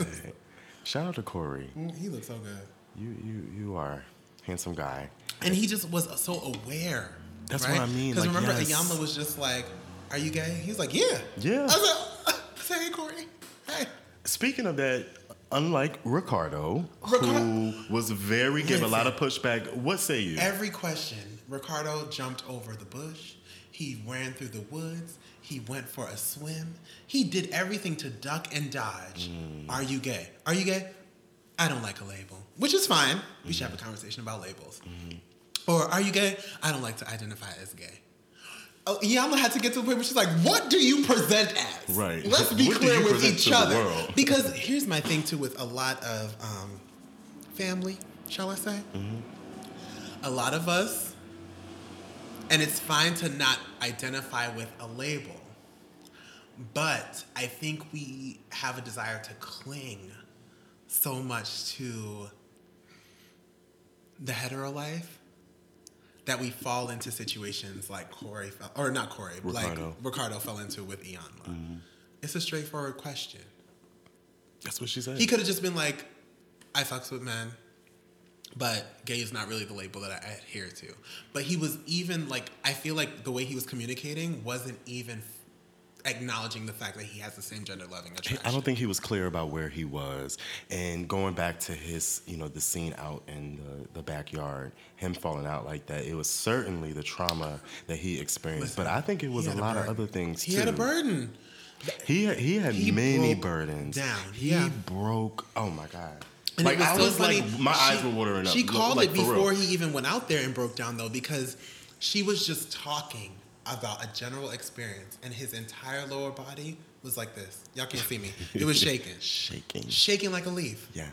Shout out to Corey. Mm, he looks so good. You you you are handsome guy. And he just was so aware. That's right? what I mean. Because like, remember, yes. Iyanla was just like, "Are you gay?" He's like, "Yeah." Yeah. I was like, "Hey, Corey." Hey. Speaking of that, unlike Ricardo, Ricardo who was very gave a lot of pushback, what say you? Every question, Ricardo jumped over the bush. He ran through the woods. He went for a swim. He did everything to duck and dodge. Mm. Are you gay? Are you gay? I don't like a label, which is fine. We mm-hmm. should have a conversation about labels. Mm-hmm. Or are you gay? I don't like to identify as gay. Oh, Iyanla had to get to the point where she's like, "What do you present as?" Right. Let's be clear with each other. because here's my thing too, with a lot of um, family, shall I say? Mm-hmm. A lot of us, and it's fine to not identify with a label, but I think we have a desire to cling so much to the hetero life that we fall into situations like Corey fell, or not Corey, Ricardo. like Ricardo fell into with Iyanla. Mm-hmm. It's a straightforward question. That's what she said. He could have just been like, "I fucks with men." but gay is not really the label that I adhere to. But he was even like I feel like the way he was communicating wasn't even acknowledging the fact that he has the same gender loving attraction. I don't think he was clear about where he was. And going back to his, you know, the scene out in the, the backyard, him falling out like that, it was certainly the trauma that he experienced. Listen, but I think it was a lot a of other things he too. He had a burden. He had, he had he many burdens. Down. He yeah. broke. Oh my god. And like, it was I was funny. like, my she, eyes were watering up. She called like, it before he even went out there and broke down, though, because she was just talking about a general experience, and his entire lower body was like this. Y'all can't see me. It was shaking, shaking, shaking like a leaf. Yeah.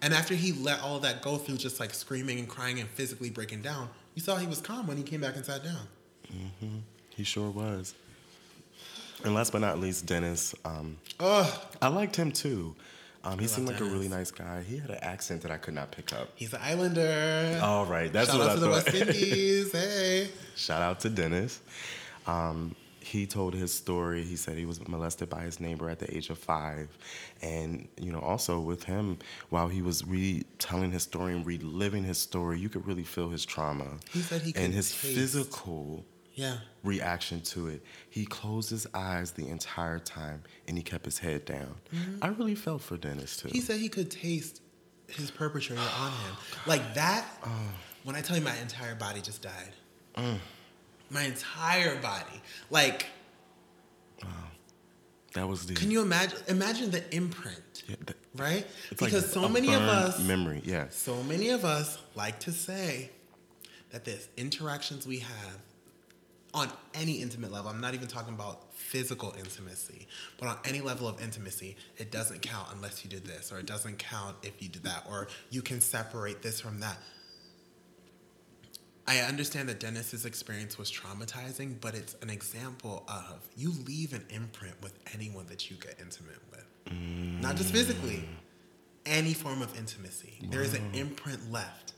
And after he let all that go through, just like screaming and crying and physically breaking down, you saw he was calm when he came back and sat down. Mm-hmm. He sure was. And last but not least, Dennis. Um, Ugh. I liked him too. Um, he seemed like Dennis. a really nice guy. He had an accent that I could not pick up. He's an islander. All right, that's Shout what out I to thought. the West Indies. hey. Shout out to Dennis. Um, he told his story. He said he was molested by his neighbor at the age of five, and you know, also with him, while he was retelling his story and reliving his story, you could really feel his trauma. He said he and his taste. physical yeah. reaction to it. He closed his eyes the entire time and he kept his head down. Mm-hmm. I really felt for Dennis too. He said he could taste his perpetrator on him. Like that, oh. when I tell you my entire body just died. Mm. My entire body. Like, wow. That was the. Can you imagine? Imagine the imprint, yeah, that, right? Because like so many of us memory, yeah. So many of us like to say that the interactions we have on any intimate level, I'm not even talking about physical intimacy, but on any level of intimacy, it doesn't count unless you did this, or it doesn't count if you did that, or you can separate this from that. I understand that Dennis's experience was traumatizing, but it's an example of you leave an imprint with anyone that you get intimate with. Mm. Not just physically, any form of intimacy. Wow. There is an imprint left.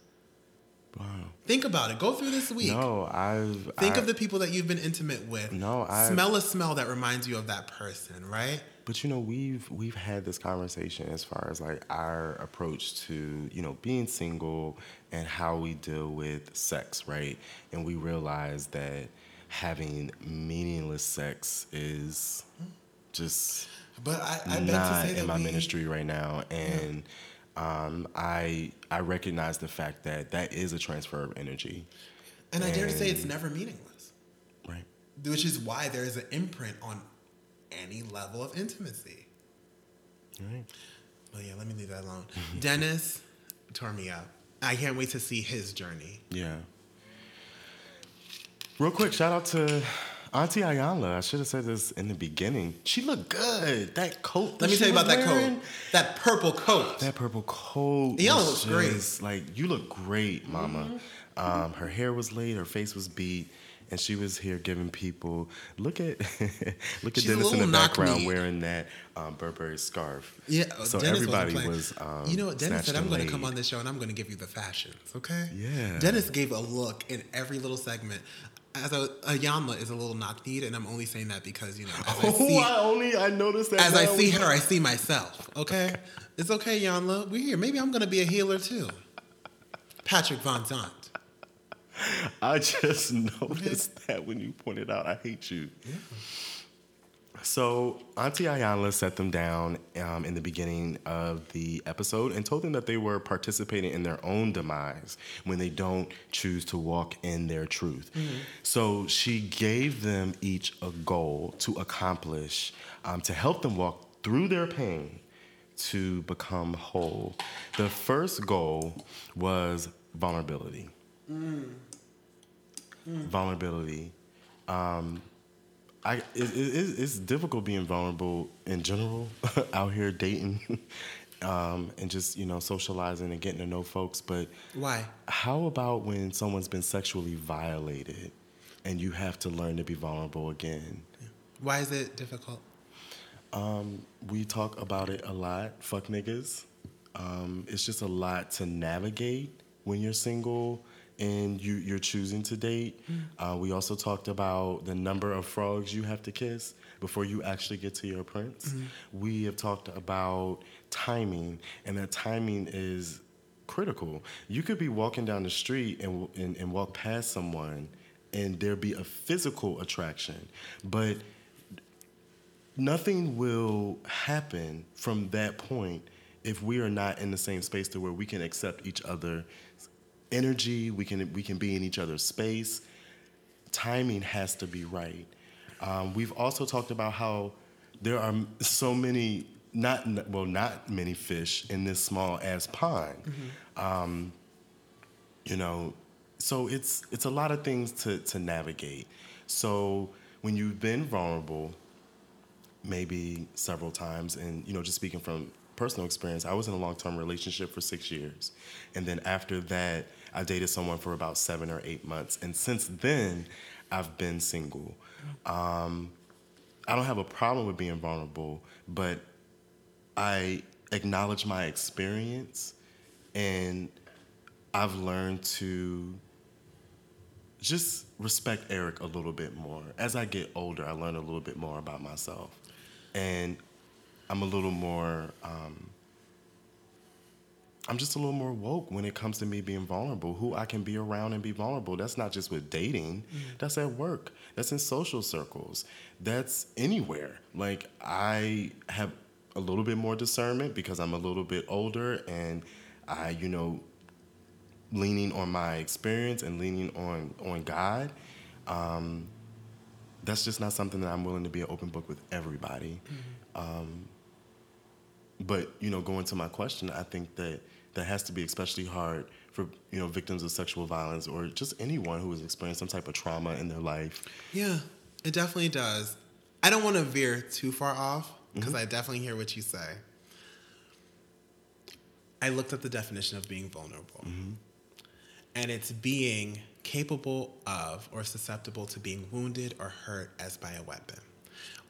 Wow. Think about it. Go through this week. No, I've. Think I, of the people that you've been intimate with. No, I smell a smell that reminds you of that person, right? But you know, we've we've had this conversation as far as like our approach to you know being single and how we deal with sex, right? And we realize that having meaningless sex is just. But I, I not in my we, ministry right now, and. Yeah um, I I recognize the fact that that is a transfer of energy. And, and I dare to say it's never meaningless. Right. Which is why there is an imprint on any level of intimacy. Right. Well, yeah, let me leave that alone. Dennis tore me up. I can't wait to see his journey. Yeah. Real quick, shout out to Auntie Iyanla, I should have said this in the beginning. She looked good. That coat. Let me tell you about wearing, that coat. That purple coat. That purple coat. Iyanla looks great. Like you look great, Mama. Mm-hmm. Um, her hair was laid. Her face was beat. And she was here giving people look at look at She's Dennis in the background wearing that um, Burberry scarf. Yeah, so Dennis everybody was. Um, you know what? Dennis said, "I'm going to come on this show and I'm going to give you the fashions." Okay. Yeah. Dennis gave a look in every little segment as a, a Iyanla is a little knock kneed, and I'm only saying that because you know. As I oh, see, oh, I only I noticed that. As I see her, I see myself. Okay, it's okay, Iyanla. We're here. Maybe I'm gonna be a healer too. Patrick Vanzant. I just noticed that when you pointed out, I hate you. Yeah. So Auntie Iyanla set them down um, in the beginning of the episode and told them that they were participating in their own demise when they don't choose to walk in their truth. Mm-hmm. So she gave them each a goal to accomplish um, to help them walk through their pain to become whole. The first goal was vulnerability. Mm. Mm. Vulnerability. Um, I it, it, it's difficult being vulnerable in general out here dating um, and just you know socializing and getting to know folks. But why? How about when someone's been sexually violated and you have to learn to be vulnerable again? Why is it difficult? Um, we talk about it a lot. Fuck niggas. Um, it's just a lot to navigate when you're single and you, you're choosing to date. Mm. Uh, we also talked about the number of frogs you have to kiss before you actually get to your prince. Mm. We have talked about timing, and that timing is critical. You could be walking down the street and, and, and walk past someone, and there be a physical attraction, but nothing will happen from that point if we are not in the same space to where we can accept each other's energy, we can we can be in each other's space. Timing has to be right. Um, we've also talked about how there are so many not well not many fish in this small ass pond. Mm-hmm. Um, you know, so it's it's a lot of things to to navigate. So when you've been vulnerable, maybe several times, and you know, just speaking from personal experience, I was in a long term relationship for six years, and then after that, I dated someone for about seven or eight months, and since then, I've been single. Um, I don't have a problem with being vulnerable, but I acknowledge my experience, and I've learned to just respect Eric a little bit more. As I get older, I learn a little bit more about myself and I'm a little more. Um, I'm just a little more woke when it comes to me being vulnerable, who I can be around and be vulnerable. That's not just with dating, mm-hmm. that's at work, that's in social circles, that's anywhere. Like, I have a little bit more discernment because I'm a little bit older and I, you know, leaning on my experience and leaning on, on God. Um, that's just not something that I'm willing to be an open book with everybody. Mm-hmm. Um, but you know, going to my question, I think that that has to be especially hard for you know victims of sexual violence or just anyone who has experienced some type of trauma in their life. Yeah, it definitely does. I don't want to veer too far off because mm-hmm. I definitely hear what you say. I looked up the definition of being vulnerable, mm-hmm. and it's being capable of or susceptible to being wounded or hurt as by a weapon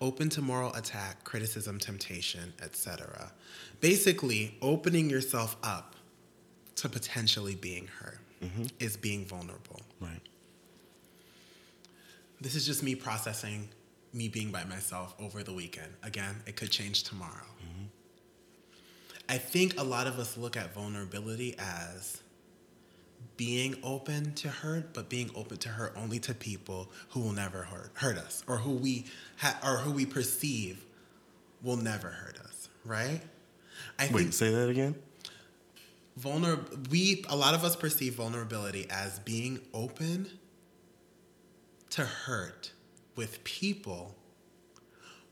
open to moral attack criticism temptation etc basically opening yourself up to potentially being hurt mm-hmm. is being vulnerable. Right. This is just me processing me being by myself over the weekend. Again it could change tomorrow. Mm-hmm. i think a lot of us look at vulnerability as being open to hurt, but being open to hurt only to people who will never hurt hurt us, or who we ha- or who we perceive will never hurt us. Right? I Wait, think say that again. Vulner. We a lot of us perceive vulnerability as being open to hurt with people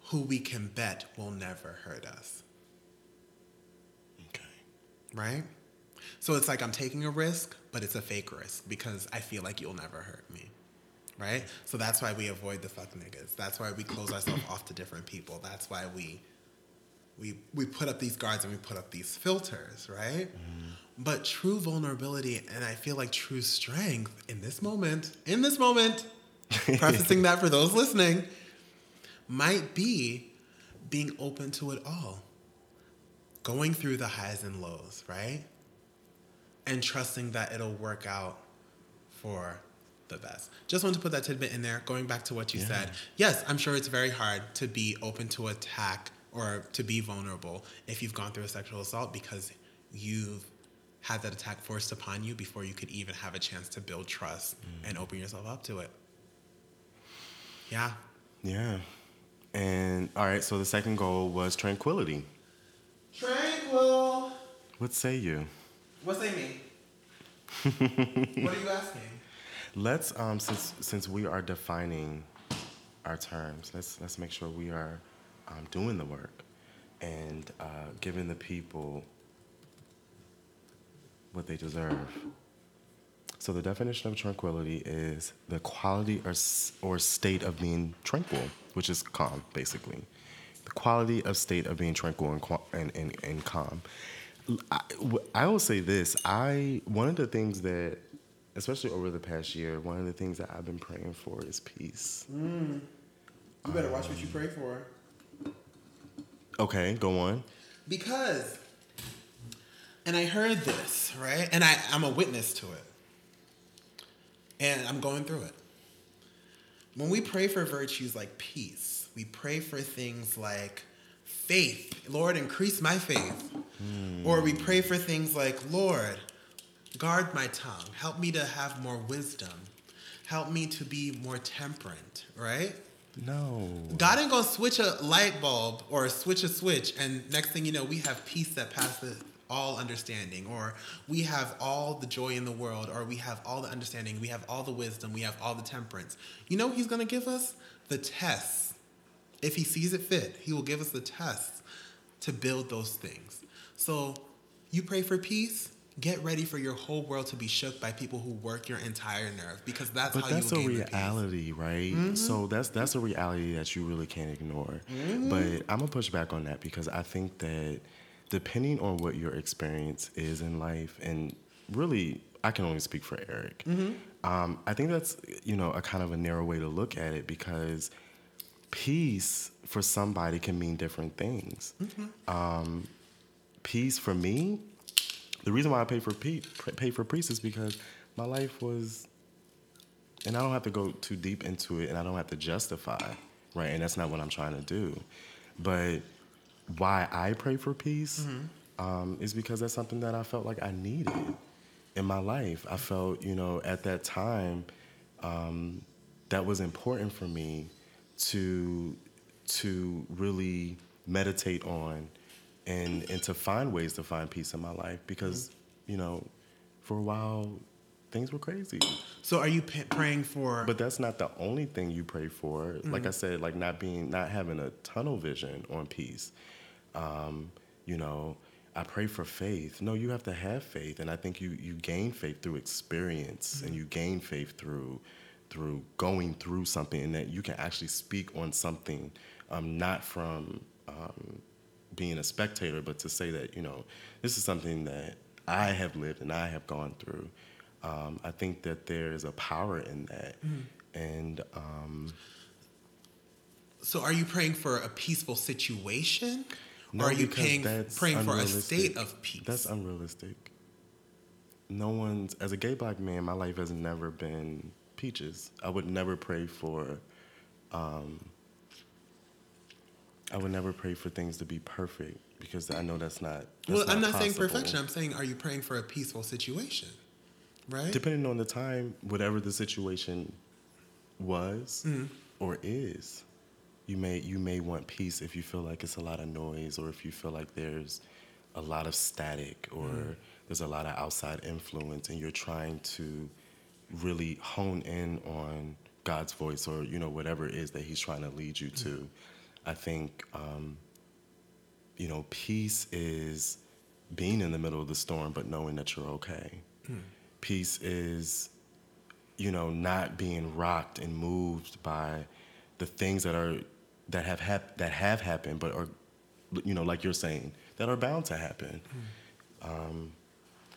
who we can bet will never hurt us. Okay. Right? So it's like I'm taking a risk, but it's a fake risk because I feel like you'll never hurt me. Right? So that's why we avoid the fuck niggas. That's why we close ourselves off to different people. That's why we we we put up these guards and we put up these filters, right? Mm-hmm. But true vulnerability and I feel like true strength in this moment, in this moment, prefacing that for those listening, might be being open to it all. Going through the highs and lows, right? And trusting that it'll work out for the best. Just want to put that tidbit in there. Going back to what you yeah. said, yes, I'm sure it's very hard to be open to attack or to be vulnerable if you've gone through a sexual assault because you've had that attack forced upon you before you could even have a chance to build trust mm. and open yourself up to it. Yeah. Yeah. And all right, so the second goal was tranquility. Tranquil. What say you? What they mean? what are you asking? Let's um since since we are defining our terms, let's let's make sure we are um, doing the work and uh, giving the people what they deserve. So the definition of tranquility is the quality or, or state of being tranquil, which is calm, basically. The quality of state of being tranquil and, and, and, and calm. I, I will say this. I one of the things that, especially over the past year, one of the things that I've been praying for is peace. Mm. You better um, watch what you pray for. Okay, go on. Because And I heard this, right? And I, I'm a witness to it. And I'm going through it. When we pray for virtues like peace, we pray for things like faith. Lord, increase my faith. Mm. Or we pray for things like, Lord, guard my tongue. Help me to have more wisdom. Help me to be more temperate, right? No. God ain't gonna switch a light bulb or switch a switch, and next thing you know, we have peace that passes all understanding, or we have all the joy in the world, or we have all the understanding, we have all the wisdom, we have all the temperance. You know, He's gonna give us the tests. If He sees it fit, He will give us the tests to build those things. So, you pray for peace, get ready for your whole world to be shook by people who work your entire nerve because that's but how that's you a reality right mm-hmm. so that's that's a reality that you really can't ignore mm-hmm. but i'm gonna push back on that because i think that depending on what your experience is in life and really i can only speak for eric mm-hmm. um, i think that's you know a kind of a narrow way to look at it because peace for somebody can mean different things mm-hmm. um, peace for me the reason why I pay for pay for priests is because my life was, and I don't have to go too deep into it, and I don't have to justify, right? And that's not what I'm trying to do. But why I pray for peace mm-hmm. um, is because that's something that I felt like I needed in my life. I felt, you know, at that time, um, that was important for me to to really meditate on and and to find ways to find peace in my life because mm-hmm. you know for a while things were crazy so are you p- praying for but that's not the only thing you pray for mm-hmm. like i said like not being not having a tunnel vision on peace um, you know i pray for faith no you have to have faith and i think you you gain faith through experience mm-hmm. and you gain faith through through going through something and that you can actually speak on something um, not from um, being a spectator, but to say that you know this is something that I have lived and I have gone through. Um, I think that there is a power in that, mm. and. Um, so, are you praying for a peaceful situation, no, or are you praying, praying for a state of peace? That's unrealistic. No one's as a gay black man, my life has never been peaches. I would never pray for um, I would never pray for things to be perfect because I know that's not. That's well, I'm not, saying perfection. I'm saying, are you praying for a peaceful situation? Right. Depending on the time, whatever the situation was mm-hmm. or is, you may you may want peace if you feel like it's a lot of noise or if you feel like there's a lot of static or mm-hmm. there's a lot of outside influence and you're trying to really hone in on God's voice or you know whatever it is that He's trying to lead you to. I think, um, you know, peace is being in the middle of the storm, but knowing that you're okay. Mm. Peace is, you know, not being rocked and moved by the things that are that have hap- that have happened, but are, you know, like you're saying, that are bound to happen. Mm. Um,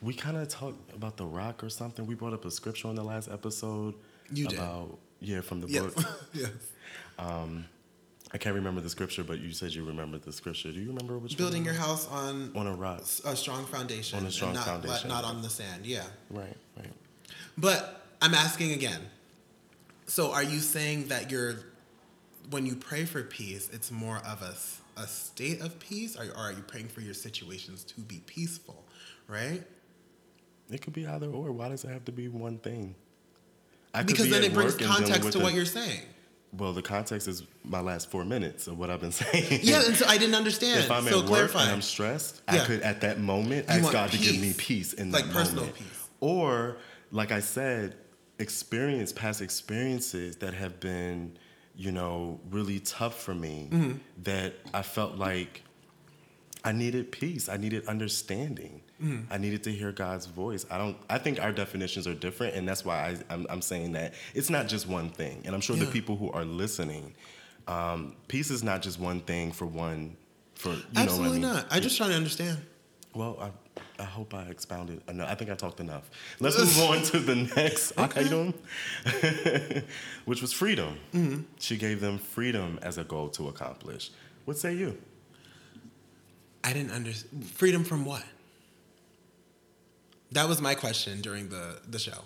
we kind of talked about the rock or something. We brought up a scripture on the last episode. You about did. yeah from the yes. book. yes. Um, I can't remember the scripture, but you said you remember the scripture. Do you remember which Building your house on on a rock, a strong foundation, on a strong not, foundation, not on the sand. Yeah. Right. Right. But I'm asking again. So, are you saying that you're, when you pray for peace, it's more of a, a state of peace, or, or are you praying for your situations to be peaceful? Right. It could be either or. Why does it have to be one thing? I because then it brings context to what you're saying. Well, the context is my last four minutes of what I've been saying. Yeah, and so I didn't understand. If I'm so at work and I'm stressed, yeah. I could at that moment you ask God peace. to give me peace in like that personal moment. peace. Or, like I said, experience past experiences that have been, you know, really tough for me. Mm-hmm. That I felt like I needed peace. I needed understanding. Mm. I needed to hear God's voice. I don't. I think our definitions are different, and that's why I, am I'm saying that it's not just one thing. And I'm sure yeah. the people who are listening, um, peace is not just one thing for one. For you absolutely know what I mean? not. I'm just trying to understand. Well, I, I hope I expounded. enough. I think I talked enough. Let's move on to the next okay. item, which was freedom. Mm-hmm. She gave them freedom as a goal to accomplish. What say you? I didn't understand. Freedom from what? That was my question during the the show.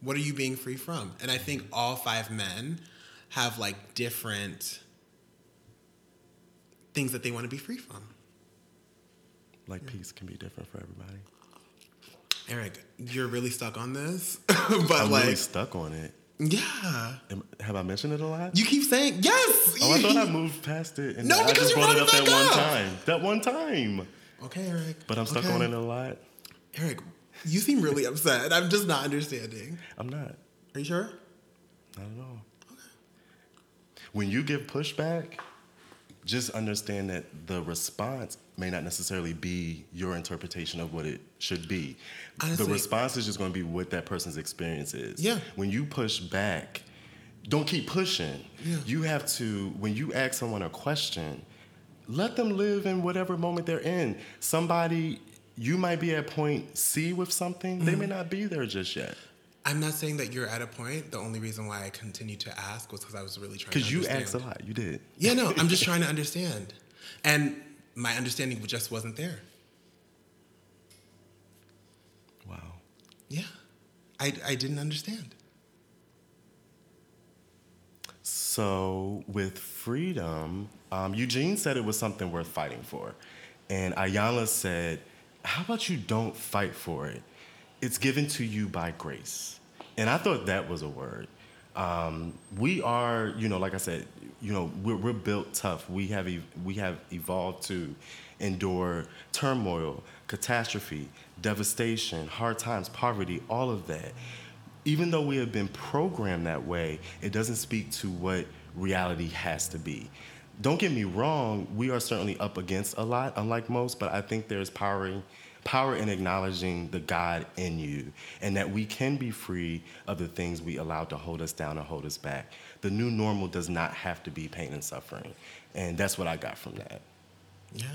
What are you being free from? And I think all five men have like different things that they want to be free from. Like yeah. peace can be different for everybody. Eric, you're really stuck on this, but I'm like really stuck on it. Yeah. Am, have I mentioned it a lot? You keep saying yes. Oh, I thought I moved past it. And no, I because just brought it up that up. one time. That one time. Okay, Eric. But I'm stuck okay. on it a lot. Eric, you seem really upset. I'm just not understanding. I'm not. Are you sure? Not at all. Okay. When you give pushback, just understand that the response may not necessarily be your interpretation of what it should be. Honestly, the response is just going to be what that person's experience is. Yeah. When you push back, don't keep pushing. Yeah. You have to, when you ask someone a question, let them live in whatever moment they're in. Somebody, you might be at point C with something, mm-hmm. they may not be there just yet. I'm not saying that you're at a point. The only reason why I continued to ask was because I was really trying. To Because you asked a lot. You did. Yeah, no, I'm just trying to understand, and my understanding just wasn't there. Wow. Yeah, I I didn't understand. So with freedom, um, Eugene said it was something worth fighting for, and Iyanla said, "How about you don't fight for it? It's given to you by grace." And I thought that was a word. Um, we are, you know, like I said, you know, we're, we're built tough. We have we have evolved to endure turmoil, catastrophe, devastation, hard times, poverty, all of that. Even though we have been programmed that way, it doesn't speak to what reality has to be. Don't get me wrong, we are certainly up against a lot, unlike most, but I think there's power power in acknowledging the God in you and that we can be free of the things we allow to hold us down and hold us back. The new normal does not have to be pain and suffering. And that's what I got from that. Yeah.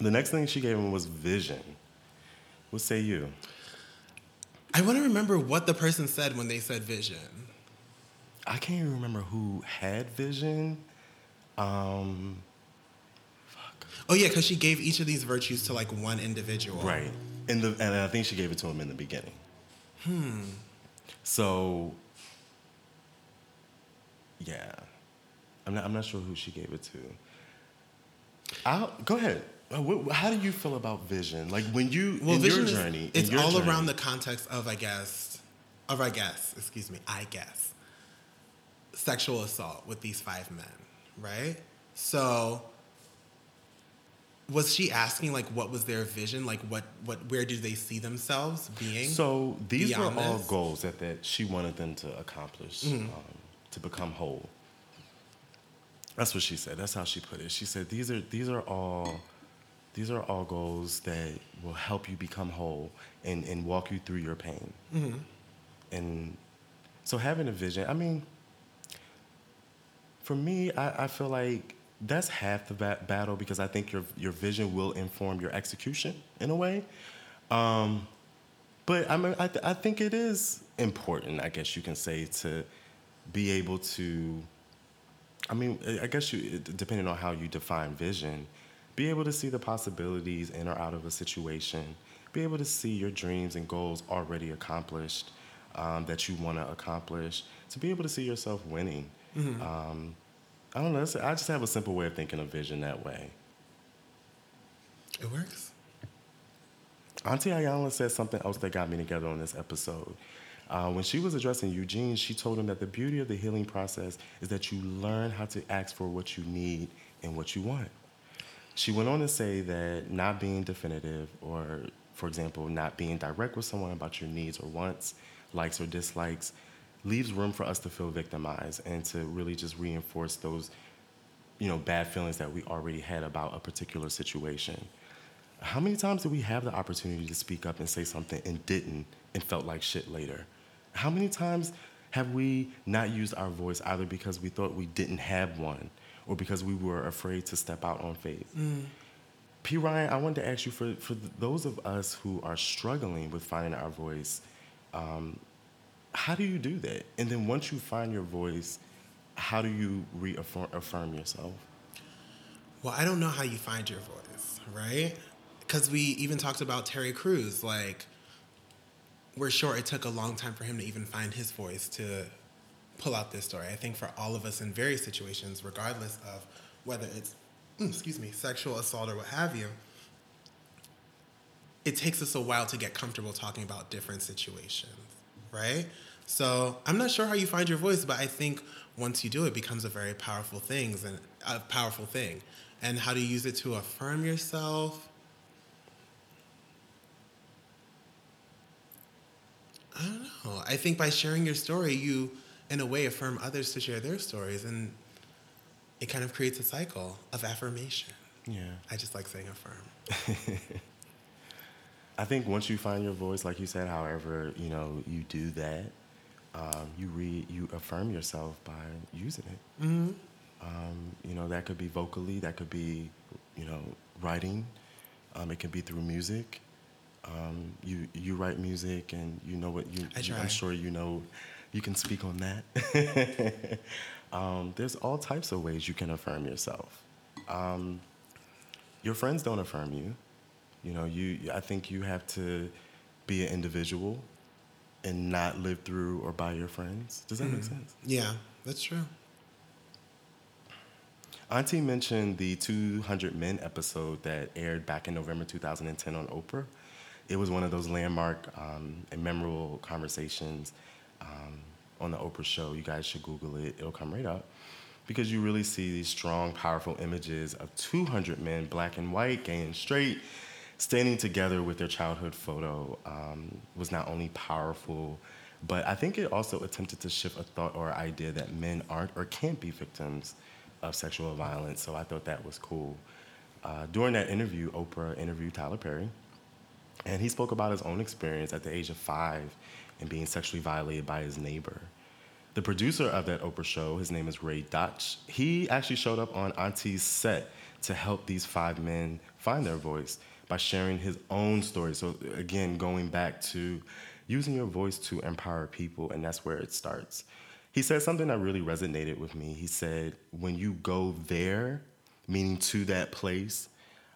The next thing she gave him was vision. What say you? I want to remember what the person said when they said vision. I can't even remember who had vision. Um, Oh yeah, because she gave each of these virtues to like one individual. Right. In the and I think she gave it to him in the beginning. Hmm. So yeah. I'm not I'm not sure who she gave it to. I'll go ahead. Uh, how do you feel about vision? Like when you well, in your journey, is, it's your all journey, around the context of I guess, of I guess, excuse me, I guess, sexual assault with these five men, right? So was she asking like what was their vision? Like what what where do they see themselves being so these were all goals that, that she wanted them to accomplish mm-hmm. um, to become whole. That's what she said. That's how she put it. She said these are these are all these are all goals that will help you become whole and, and walk you through your pain. Mm-hmm. and so having a vision i mean for me I, I feel like that's half the ba- battle because I think your your vision will inform your execution in a way. Um, but I mean, I, th- I think it is important, I guess you can say, to be able to. I mean, I guess you, depending on how you define vision, be able to see the possibilities in or out of a situation, be able to see your dreams and goals already accomplished um, that you want to accomplish, to be able to see yourself winning. Mm-hmm. Um, I don't know. I just have a simple way of thinking of vision that way. It works. Auntie Iyanla said something else that got me together on this episode. Uh, when she was addressing Eugene, she told him that the beauty of the healing process is that you learn how to ask for what you need and what you want. She went on to say that not being definitive, or for example, not being direct with someone about your needs or wants, likes or dislikes, leaves room for us to feel victimized and to really just reinforce those you know bad feelings that we already had about a particular situation. How many times did we have the opportunity to speak up and say something and didn't and felt like shit later? How many times have we not used our voice either because we thought we didn't have one or because we were afraid to step out on faith? Mm. p. Ryan i wanted to ask you for, for those of us who are struggling with finding our voice um, how do you do that? And then once you find your voice, how do you reaffirm yourself? Well, I don't know how you find your voice, right? Because we even talked about Terry Crews. Like, we're sure it took a long time for him to even find his voice to pull out this story. I think for all of us in various situations, regardless of whether it's, mm, excuse me, sexual assault or what have you, it takes us a while to get comfortable talking about different situations, right? So I'm not sure how you find your voice, but I think once you do, it becomes a very powerful thing and a powerful thing. And how do you use it to affirm yourself? I don't know. I think by sharing your story, you, in a way, affirm others to share their stories, and it kind of creates a cycle of affirmation. Yeah. I just like saying affirm. I think once you find your voice, like you said, however, you know, you do that, um, you re you affirm yourself by using it. Mm-hmm. Um, you know, that could be vocally, that could be, you know, writing. Um, it can be through music. Um, you you write music, and you know what you. I'm sure you know. You can speak on that. Um, there's all types of ways you can affirm yourself. Um, your friends don't affirm you. You know, you. I think you have to be an individual and not live through or by your friends. Does that mm-hmm. make sense? Yeah, that's true. Auntie mentioned the 200 Men episode that aired back in November 2010 on Oprah. It was one of those landmark um, and memorable conversations um, on the Oprah show. You guys should Google it, it'll come right up. Because you really see these strong, powerful images of 200 men, black and white, gay and straight, standing together with their childhood photo um, was not only powerful, but I think it also attempted to shift a thought or idea that men aren't or can't be victims of sexual violence. So I thought that was cool. Uh, during that interview, Oprah interviewed Tyler Perry, and he spoke about his own experience at the age of five and being sexually violated by his neighbor. The producer of that Oprah show, his name is Ray Dotch, he actually showed up on Auntie's set to help these five men find their voice by sharing his own story. So, again, going back to using your voice to empower people, and that's where it starts. He said something that really resonated with me. He said, when you go there, meaning to that place,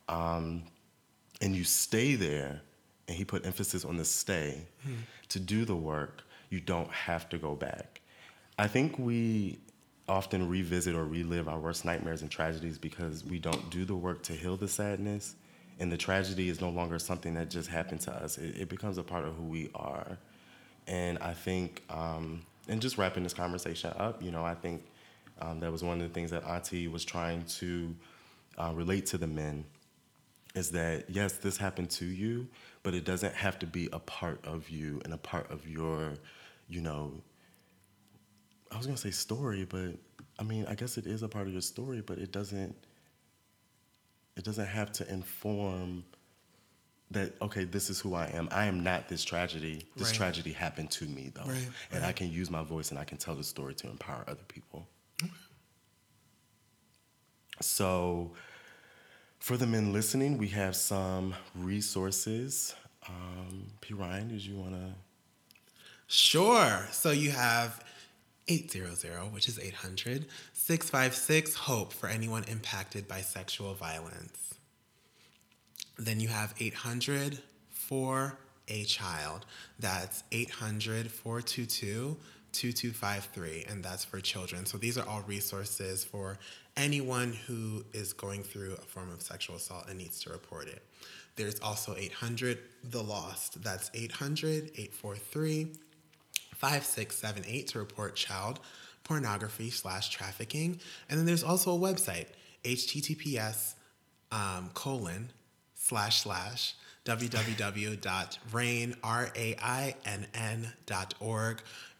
um, and you stay there, and he put emphasis on the stay, hmm. to do the work, you don't have to go back. I think we often revisit or relive our worst nightmares and tragedies because we don't do the work to heal the sadness and the tragedy is no longer something that just happened to us. It, it becomes a part of who we are. And I think, um, and just wrapping this conversation up, you know, I think um, that was one of the things that Auntie was trying to uh, relate to the men is that yes, this happened to you, but it doesn't have to be a part of you and a part of your, you know, I was gonna say story, but I mean, I guess it is a part of your story, but it doesn't it doesn't have to inform that okay this is who i am. I am not this tragedy. This right. tragedy happened to me though. Right, and right. i can use my voice and i can tell the story to empower other people. Okay. so for the men listening we have some resources. Um, p. Ryan did you want to sure. So you have 800, which is 800, 656 HOPE for anyone impacted by sexual violence. Then you have 800 for a child. That's 800 422 2253, and that's for children. So these are all resources for anyone who is going through a form of sexual assault and needs to report it. There's also 800 The Lost. That's 800 843 5678 to report child pornography slash trafficking. And then there's also a website, https um, colon slash slash www.rainn.org.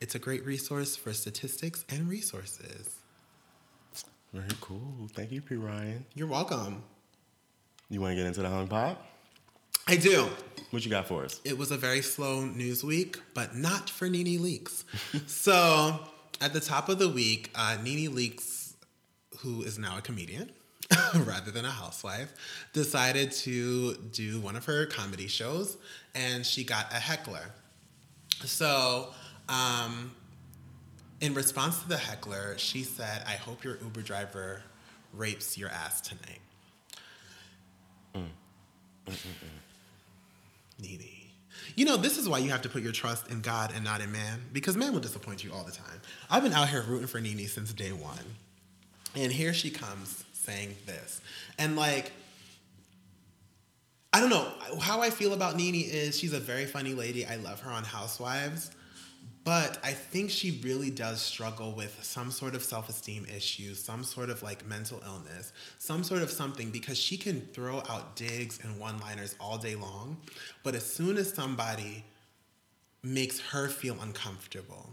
It's a great resource for statistics and resources. Very cool. Thank you, P. Ryan. You're welcome. You want to get into the hung pop? I do. What you got for us? It was a very slow news week, but not for Nene Leakes. so at the top of the week, uh, Nene Leakes, who is now a comedian rather than a housewife, decided to do one of her comedy shows, and she got a heckler. So, um, in response to the heckler, she said, "I hope your Uber driver rapes your ass tonight." Mm. Mm-mm-mm. You know, this is why you have to put your trust in God and not in man, because man will disappoint you all the time. I've been out here rooting for Nene since day one. And here she comes saying this. And like, I don't know. How I feel about Nene is she's a very funny lady. I love her on Housewives. But I think she really does struggle with some sort of self esteem issues, some sort of like mental illness, some sort of something because she can throw out digs and one liners all day long. But as soon as somebody makes her feel uncomfortable,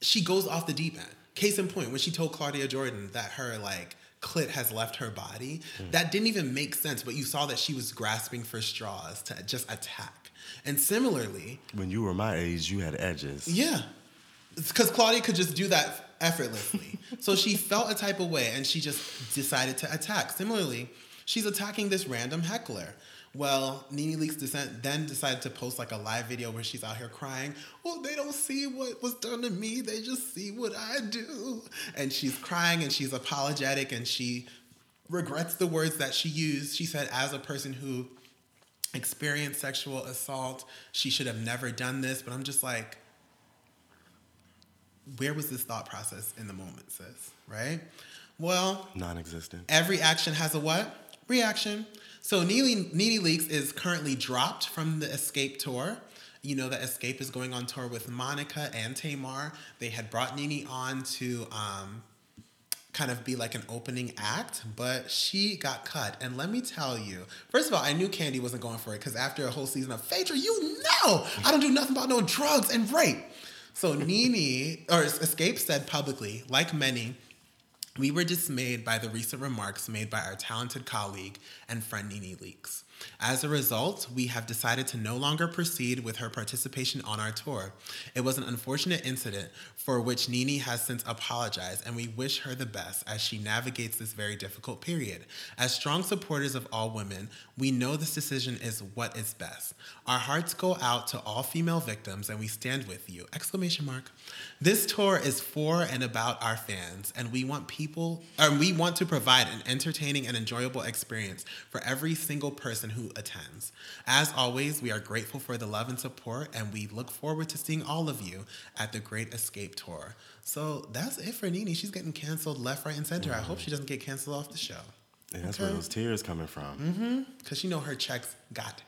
she goes off the deep end. Case in point, when she told Claudia Jordan that her like clit has left her body, mm. that didn't even make sense, but you saw that she was grasping for straws to just attack. And similarly, when you were my age, you had edges. Yeah, because Claudia could just do that effortlessly. so she felt a type of way, and she just decided to attack. Similarly, she's attacking this random heckler. Well, Nene Leakes Descent then decided to post like a live video where she's out here crying. Well, they don't see what was done to me, they just see what I do. And she's crying and she's apologetic and she regrets the words that she used. She said, as a person who experienced sexual assault. She should have never done this. But I'm just like, where was this thought process in the moment, sis? Right? Well, non existent. Every action has a what? Reaction. So Nene, Nene Leakes is currently dropped from the Xscape tour. You know that Xscape is going on tour with Monica and Tamar. They had brought Nene on to um, kind of be like an opening act, but she got cut. And let me tell you, first of all, I knew Kandi wasn't going for it because after a whole season of Phaedra, you know I don't do nothing about no drugs and rape. So Nene, or Xscape said publicly, like many, we were dismayed by the recent remarks made by our talented colleague and friend Nene Leakes. As a result, we have decided to no longer proceed with her participation on our tour. It was an unfortunate incident for which Nene has since apologized, and we wish her the best as she navigates this very difficult period. As strong supporters of all women, we know this decision is what is best. Our hearts go out to all female victims, and we stand with you! Exclamation mark. This tour is for and about our fans, and we want people, or we want to provide an entertaining and enjoyable experience for every single person who attends. As always, we are grateful for the love and support, and we look forward to seeing all of you at the Great Xscape Tour. So that's it for Nene. She's getting canceled left, right, and center. Mm-hmm. I hope she doesn't get canceled off the show. And that's okay. where those tears coming from. Mm-hmm. Because you know her checks got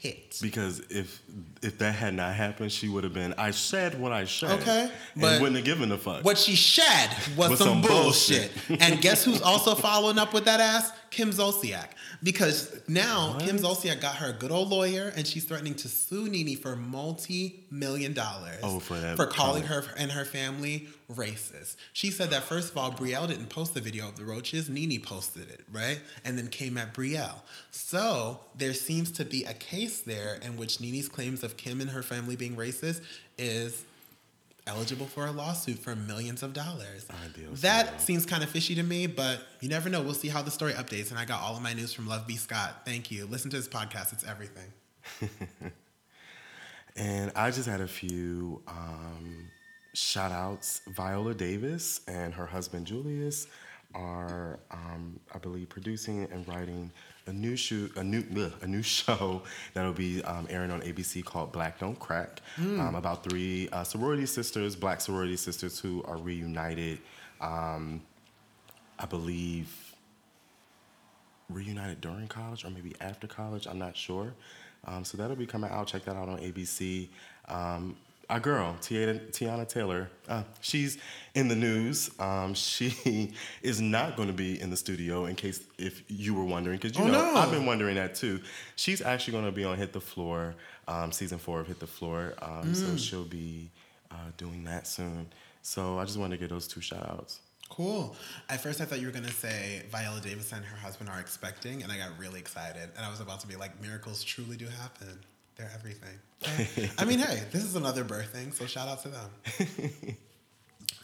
hit. Because if if that had not happened, she would have been. I said what I said. Okay, but wouldn't have given a fuck. What she shed was some, some, bullshit. bullshit. and guess who's also following up with that ass? Kim Zolciak because now what? Kim Zolciak got her a good old lawyer, and she's threatening to sue Nene for multi-million dollars. Oh, for that for calling her and her family racist. She said that first of all, Brielle didn't post the video of the roaches. Nene posted it, right, and then came at Brielle. So there seems to be a case there in which Nene's claims of Kim and her family being racist is eligible for a lawsuit for millions of dollars. Ideal that seems kind of fishy to me, but you never know. We'll see how the story updates. And I got all of my news from Love B. Scott. Thank you. Listen to this podcast, it's everything. and I just had a few um, shout outs. Viola Davis and her husband Julius are, um, I believe, producing and writing a new show, a new ugh, a new show that'll be um, airing on ABC called Black Don't Crack, mm. um, about three uh, sorority sisters, black sorority sisters who are reunited. Um, I believe reunited during college or maybe after college. I'm not sure. Um, so that'll be coming out. Check that out on ABC. Our girl, Teyana Taylor, uh, she's in the news. Um, she is not going to be in the studio, in case if you were wondering, because you oh, know no. I've been wondering that too. She's actually going to be on Hit the Floor, um, season four of Hit the Floor. Um, mm. So she'll be uh, doing that soon. So I just wanted to get those two shout outs. Cool. At first, I thought you were gonna say Viola Davis and her husband are expecting, and I got really excited. And I was about to be like, miracles truly do happen. They're everything. I mean, hey, this is another birth thing, so shout out to them.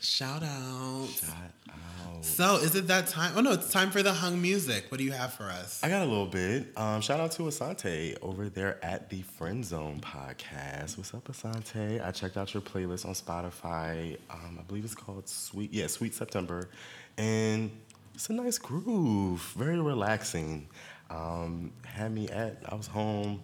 shout out. Shout out. So, is it that time? Oh no, it's time for the hung music. What do you have for us? I got a little bit. Um, shout out to Asante over there at the Friend Zone podcast. What's up, Asante? I checked out your playlist on Spotify. Um, I believe it's called Sweet. Yeah, Sweet September, and it's a nice groove. Very relaxing. Um, had me at, I was home,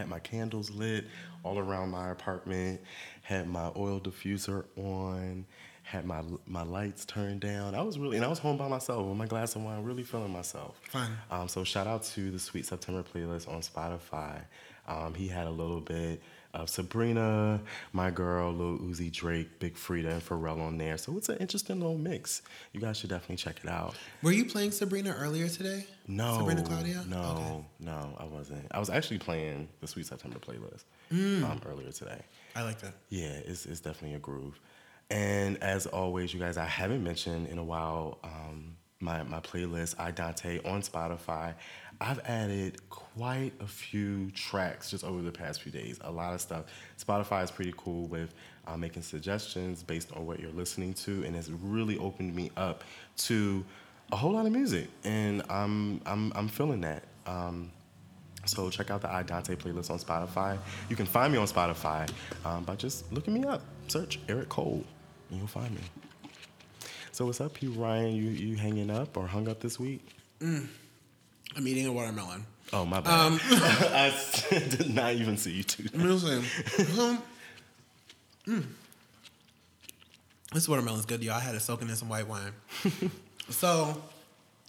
had my candles lit all around my apartment, had my oil diffuser on, had my my lights turned down. I was really, and I was home by myself with my glass of wine, really feeling myself. Fun. Um, so shout out to the Sweet September playlist on Spotify. Um, he had a little bit of Sabrina, my girl, Lil Uzi Drake, Big Freedia, and Pharrell on there. So it's an interesting little mix. You guys should definitely check it out. Were you playing Sabrina earlier today? No. Sabrina Claudio? No, Okay. no, I wasn't. I was actually playing the Sweet September playlist um, earlier today. I like that. Yeah, it's, it's definitely a groove. And as always, you guys, I haven't mentioned in a while um, my, my playlist, I Dante, on Spotify. I've added quite a few tracks just over the past few days. A lot of stuff. Spotify is pretty cool with uh, making suggestions based on what you're listening to, and it's really opened me up to a whole lot of music, and I'm I'm I'm feeling that. Um, so check out the I Dante playlist on Spotify. You can find me on Spotify um, by just looking me up. Search Eric Cole, and you'll find me. So what's up, you Ryan? You you hanging up or hung up this week? I'm eating a watermelon. Oh my bad. I did not even see you that. I'm just saying. Um, mm. This watermelon's good, y'all. I had it soaking in some white wine. so,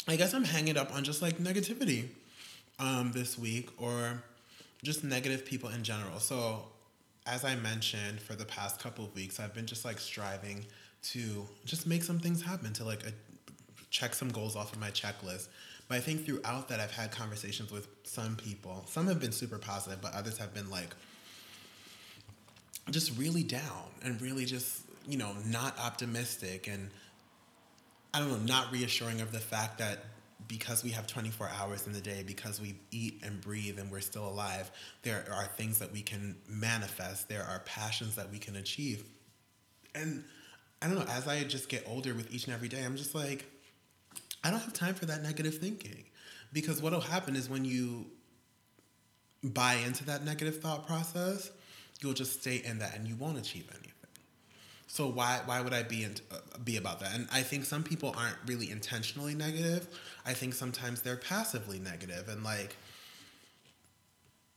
I guess I'm hanging up on just like negativity um, this week or just negative people in general. So, as I mentioned, for the past couple of weeks, I've been just like striving to just make some things happen, to like a, check some goals off of my checklist. But I think throughout that, I've had conversations with some people. Some have been super positive, but others have been like, just really down and really just you know not optimistic and i don't know not reassuring of the fact that because we have 24 hours in the day because we eat and breathe and we're still alive there are things that we can manifest there are passions that we can achieve and i don't know as i just get older with each and every day i'm just like i don't have time for that negative thinking because what'll happen is when you buy into that negative thought process, you'll just stay in that and you won't achieve anything. So why why would I be in, uh, be about that? And I think some people aren't really intentionally negative. I think sometimes they're passively negative and like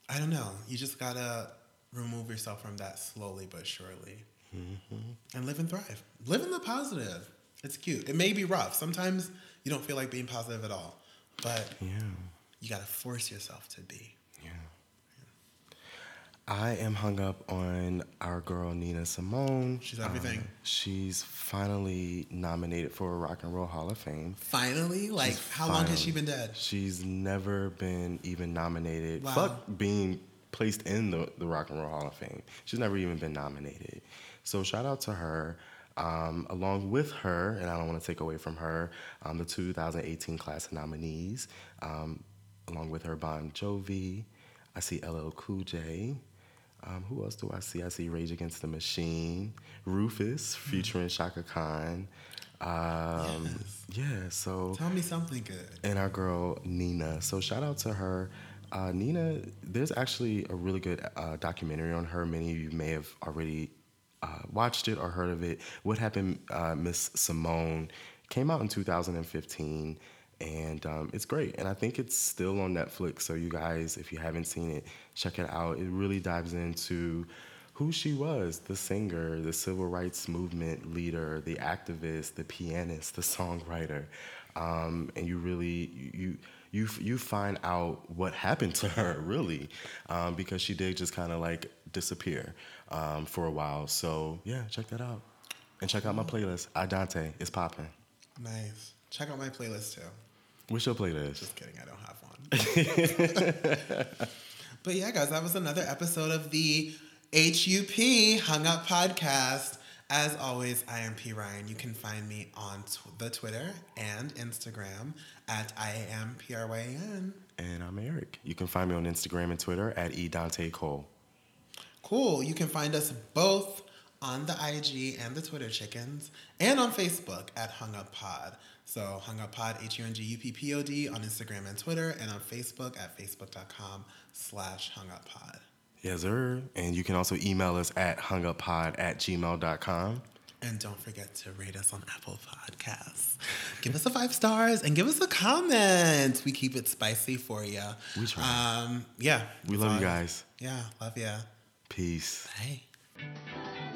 I don't know. You just gotta remove yourself from that slowly but surely, and live and thrive. Live in the positive. It's cute. It may be rough. Sometimes you don't feel like being positive at all, but Yeah, you gotta force yourself to be. yeah. I am hung up on our girl Nina Simone. She's everything. Um, she's finally nominated for a Rock and Roll Hall of Fame. Finally, like She's how long has she been dead? She's never been even nominated. Wow. Fuck being placed in the, the Rock and Roll Hall of Fame. She's never even been nominated. So shout out to her. Um, along with her, and I don't want to take away from her, um, the 2018 class of nominees. Um, along with her, Bon Jovi. I see LL Cool J. Um, who else do I see? I see Rage Against the Machine, Rufus featuring Chaka Khan. Um, Yes. Yeah, so Tell me something good. and our girl Nina. So shout out to her. Uh, Nina, there's actually a really good uh, documentary on her. Many of you may have already uh, watched it or heard of it. What happened, uh, Miss Simone, came out in 2015, and um, it's great. And I think it's still on Netflix. So you guys, if you haven't seen it, check it out. It really dives into who she was the singer, the civil rights movement leader, the activist, the pianist, the songwriter. Um, and you really, you, you, you find out what happened to her, really, um, because she did just kind of like disappear um, for a while. So, yeah, check that out. And check out my playlist, I Dante. It's popping. Nice. Check out my playlist too. What's your playlist? Just kidding, I don't have one. but yeah, guys, that was another episode of the HUP Hung Up Podcast. As always, I am P Ryan. You can find me on the Twitter and Instagram at I am P R Y N. And I'm Eric. You can find me on Instagram and Twitter at eDanteCole. Cool. You can find us both on the IG and the Twitter chickens and on Facebook at Hung Up Pod. So Hung Up Pod, H-U-N-G-U-P-P-O-D on Instagram and Twitter and on Facebook at facebook.com slash Hung Up Pod. Yes, sir. And you can also email us at hunguppod at gmail.com. And don't forget to rate us on Apple Podcasts. Give us a five stars and give us a comment. We keep it spicy for you. We try. Um, yeah. We love you guys. Yeah, love ya. Peace. Bye.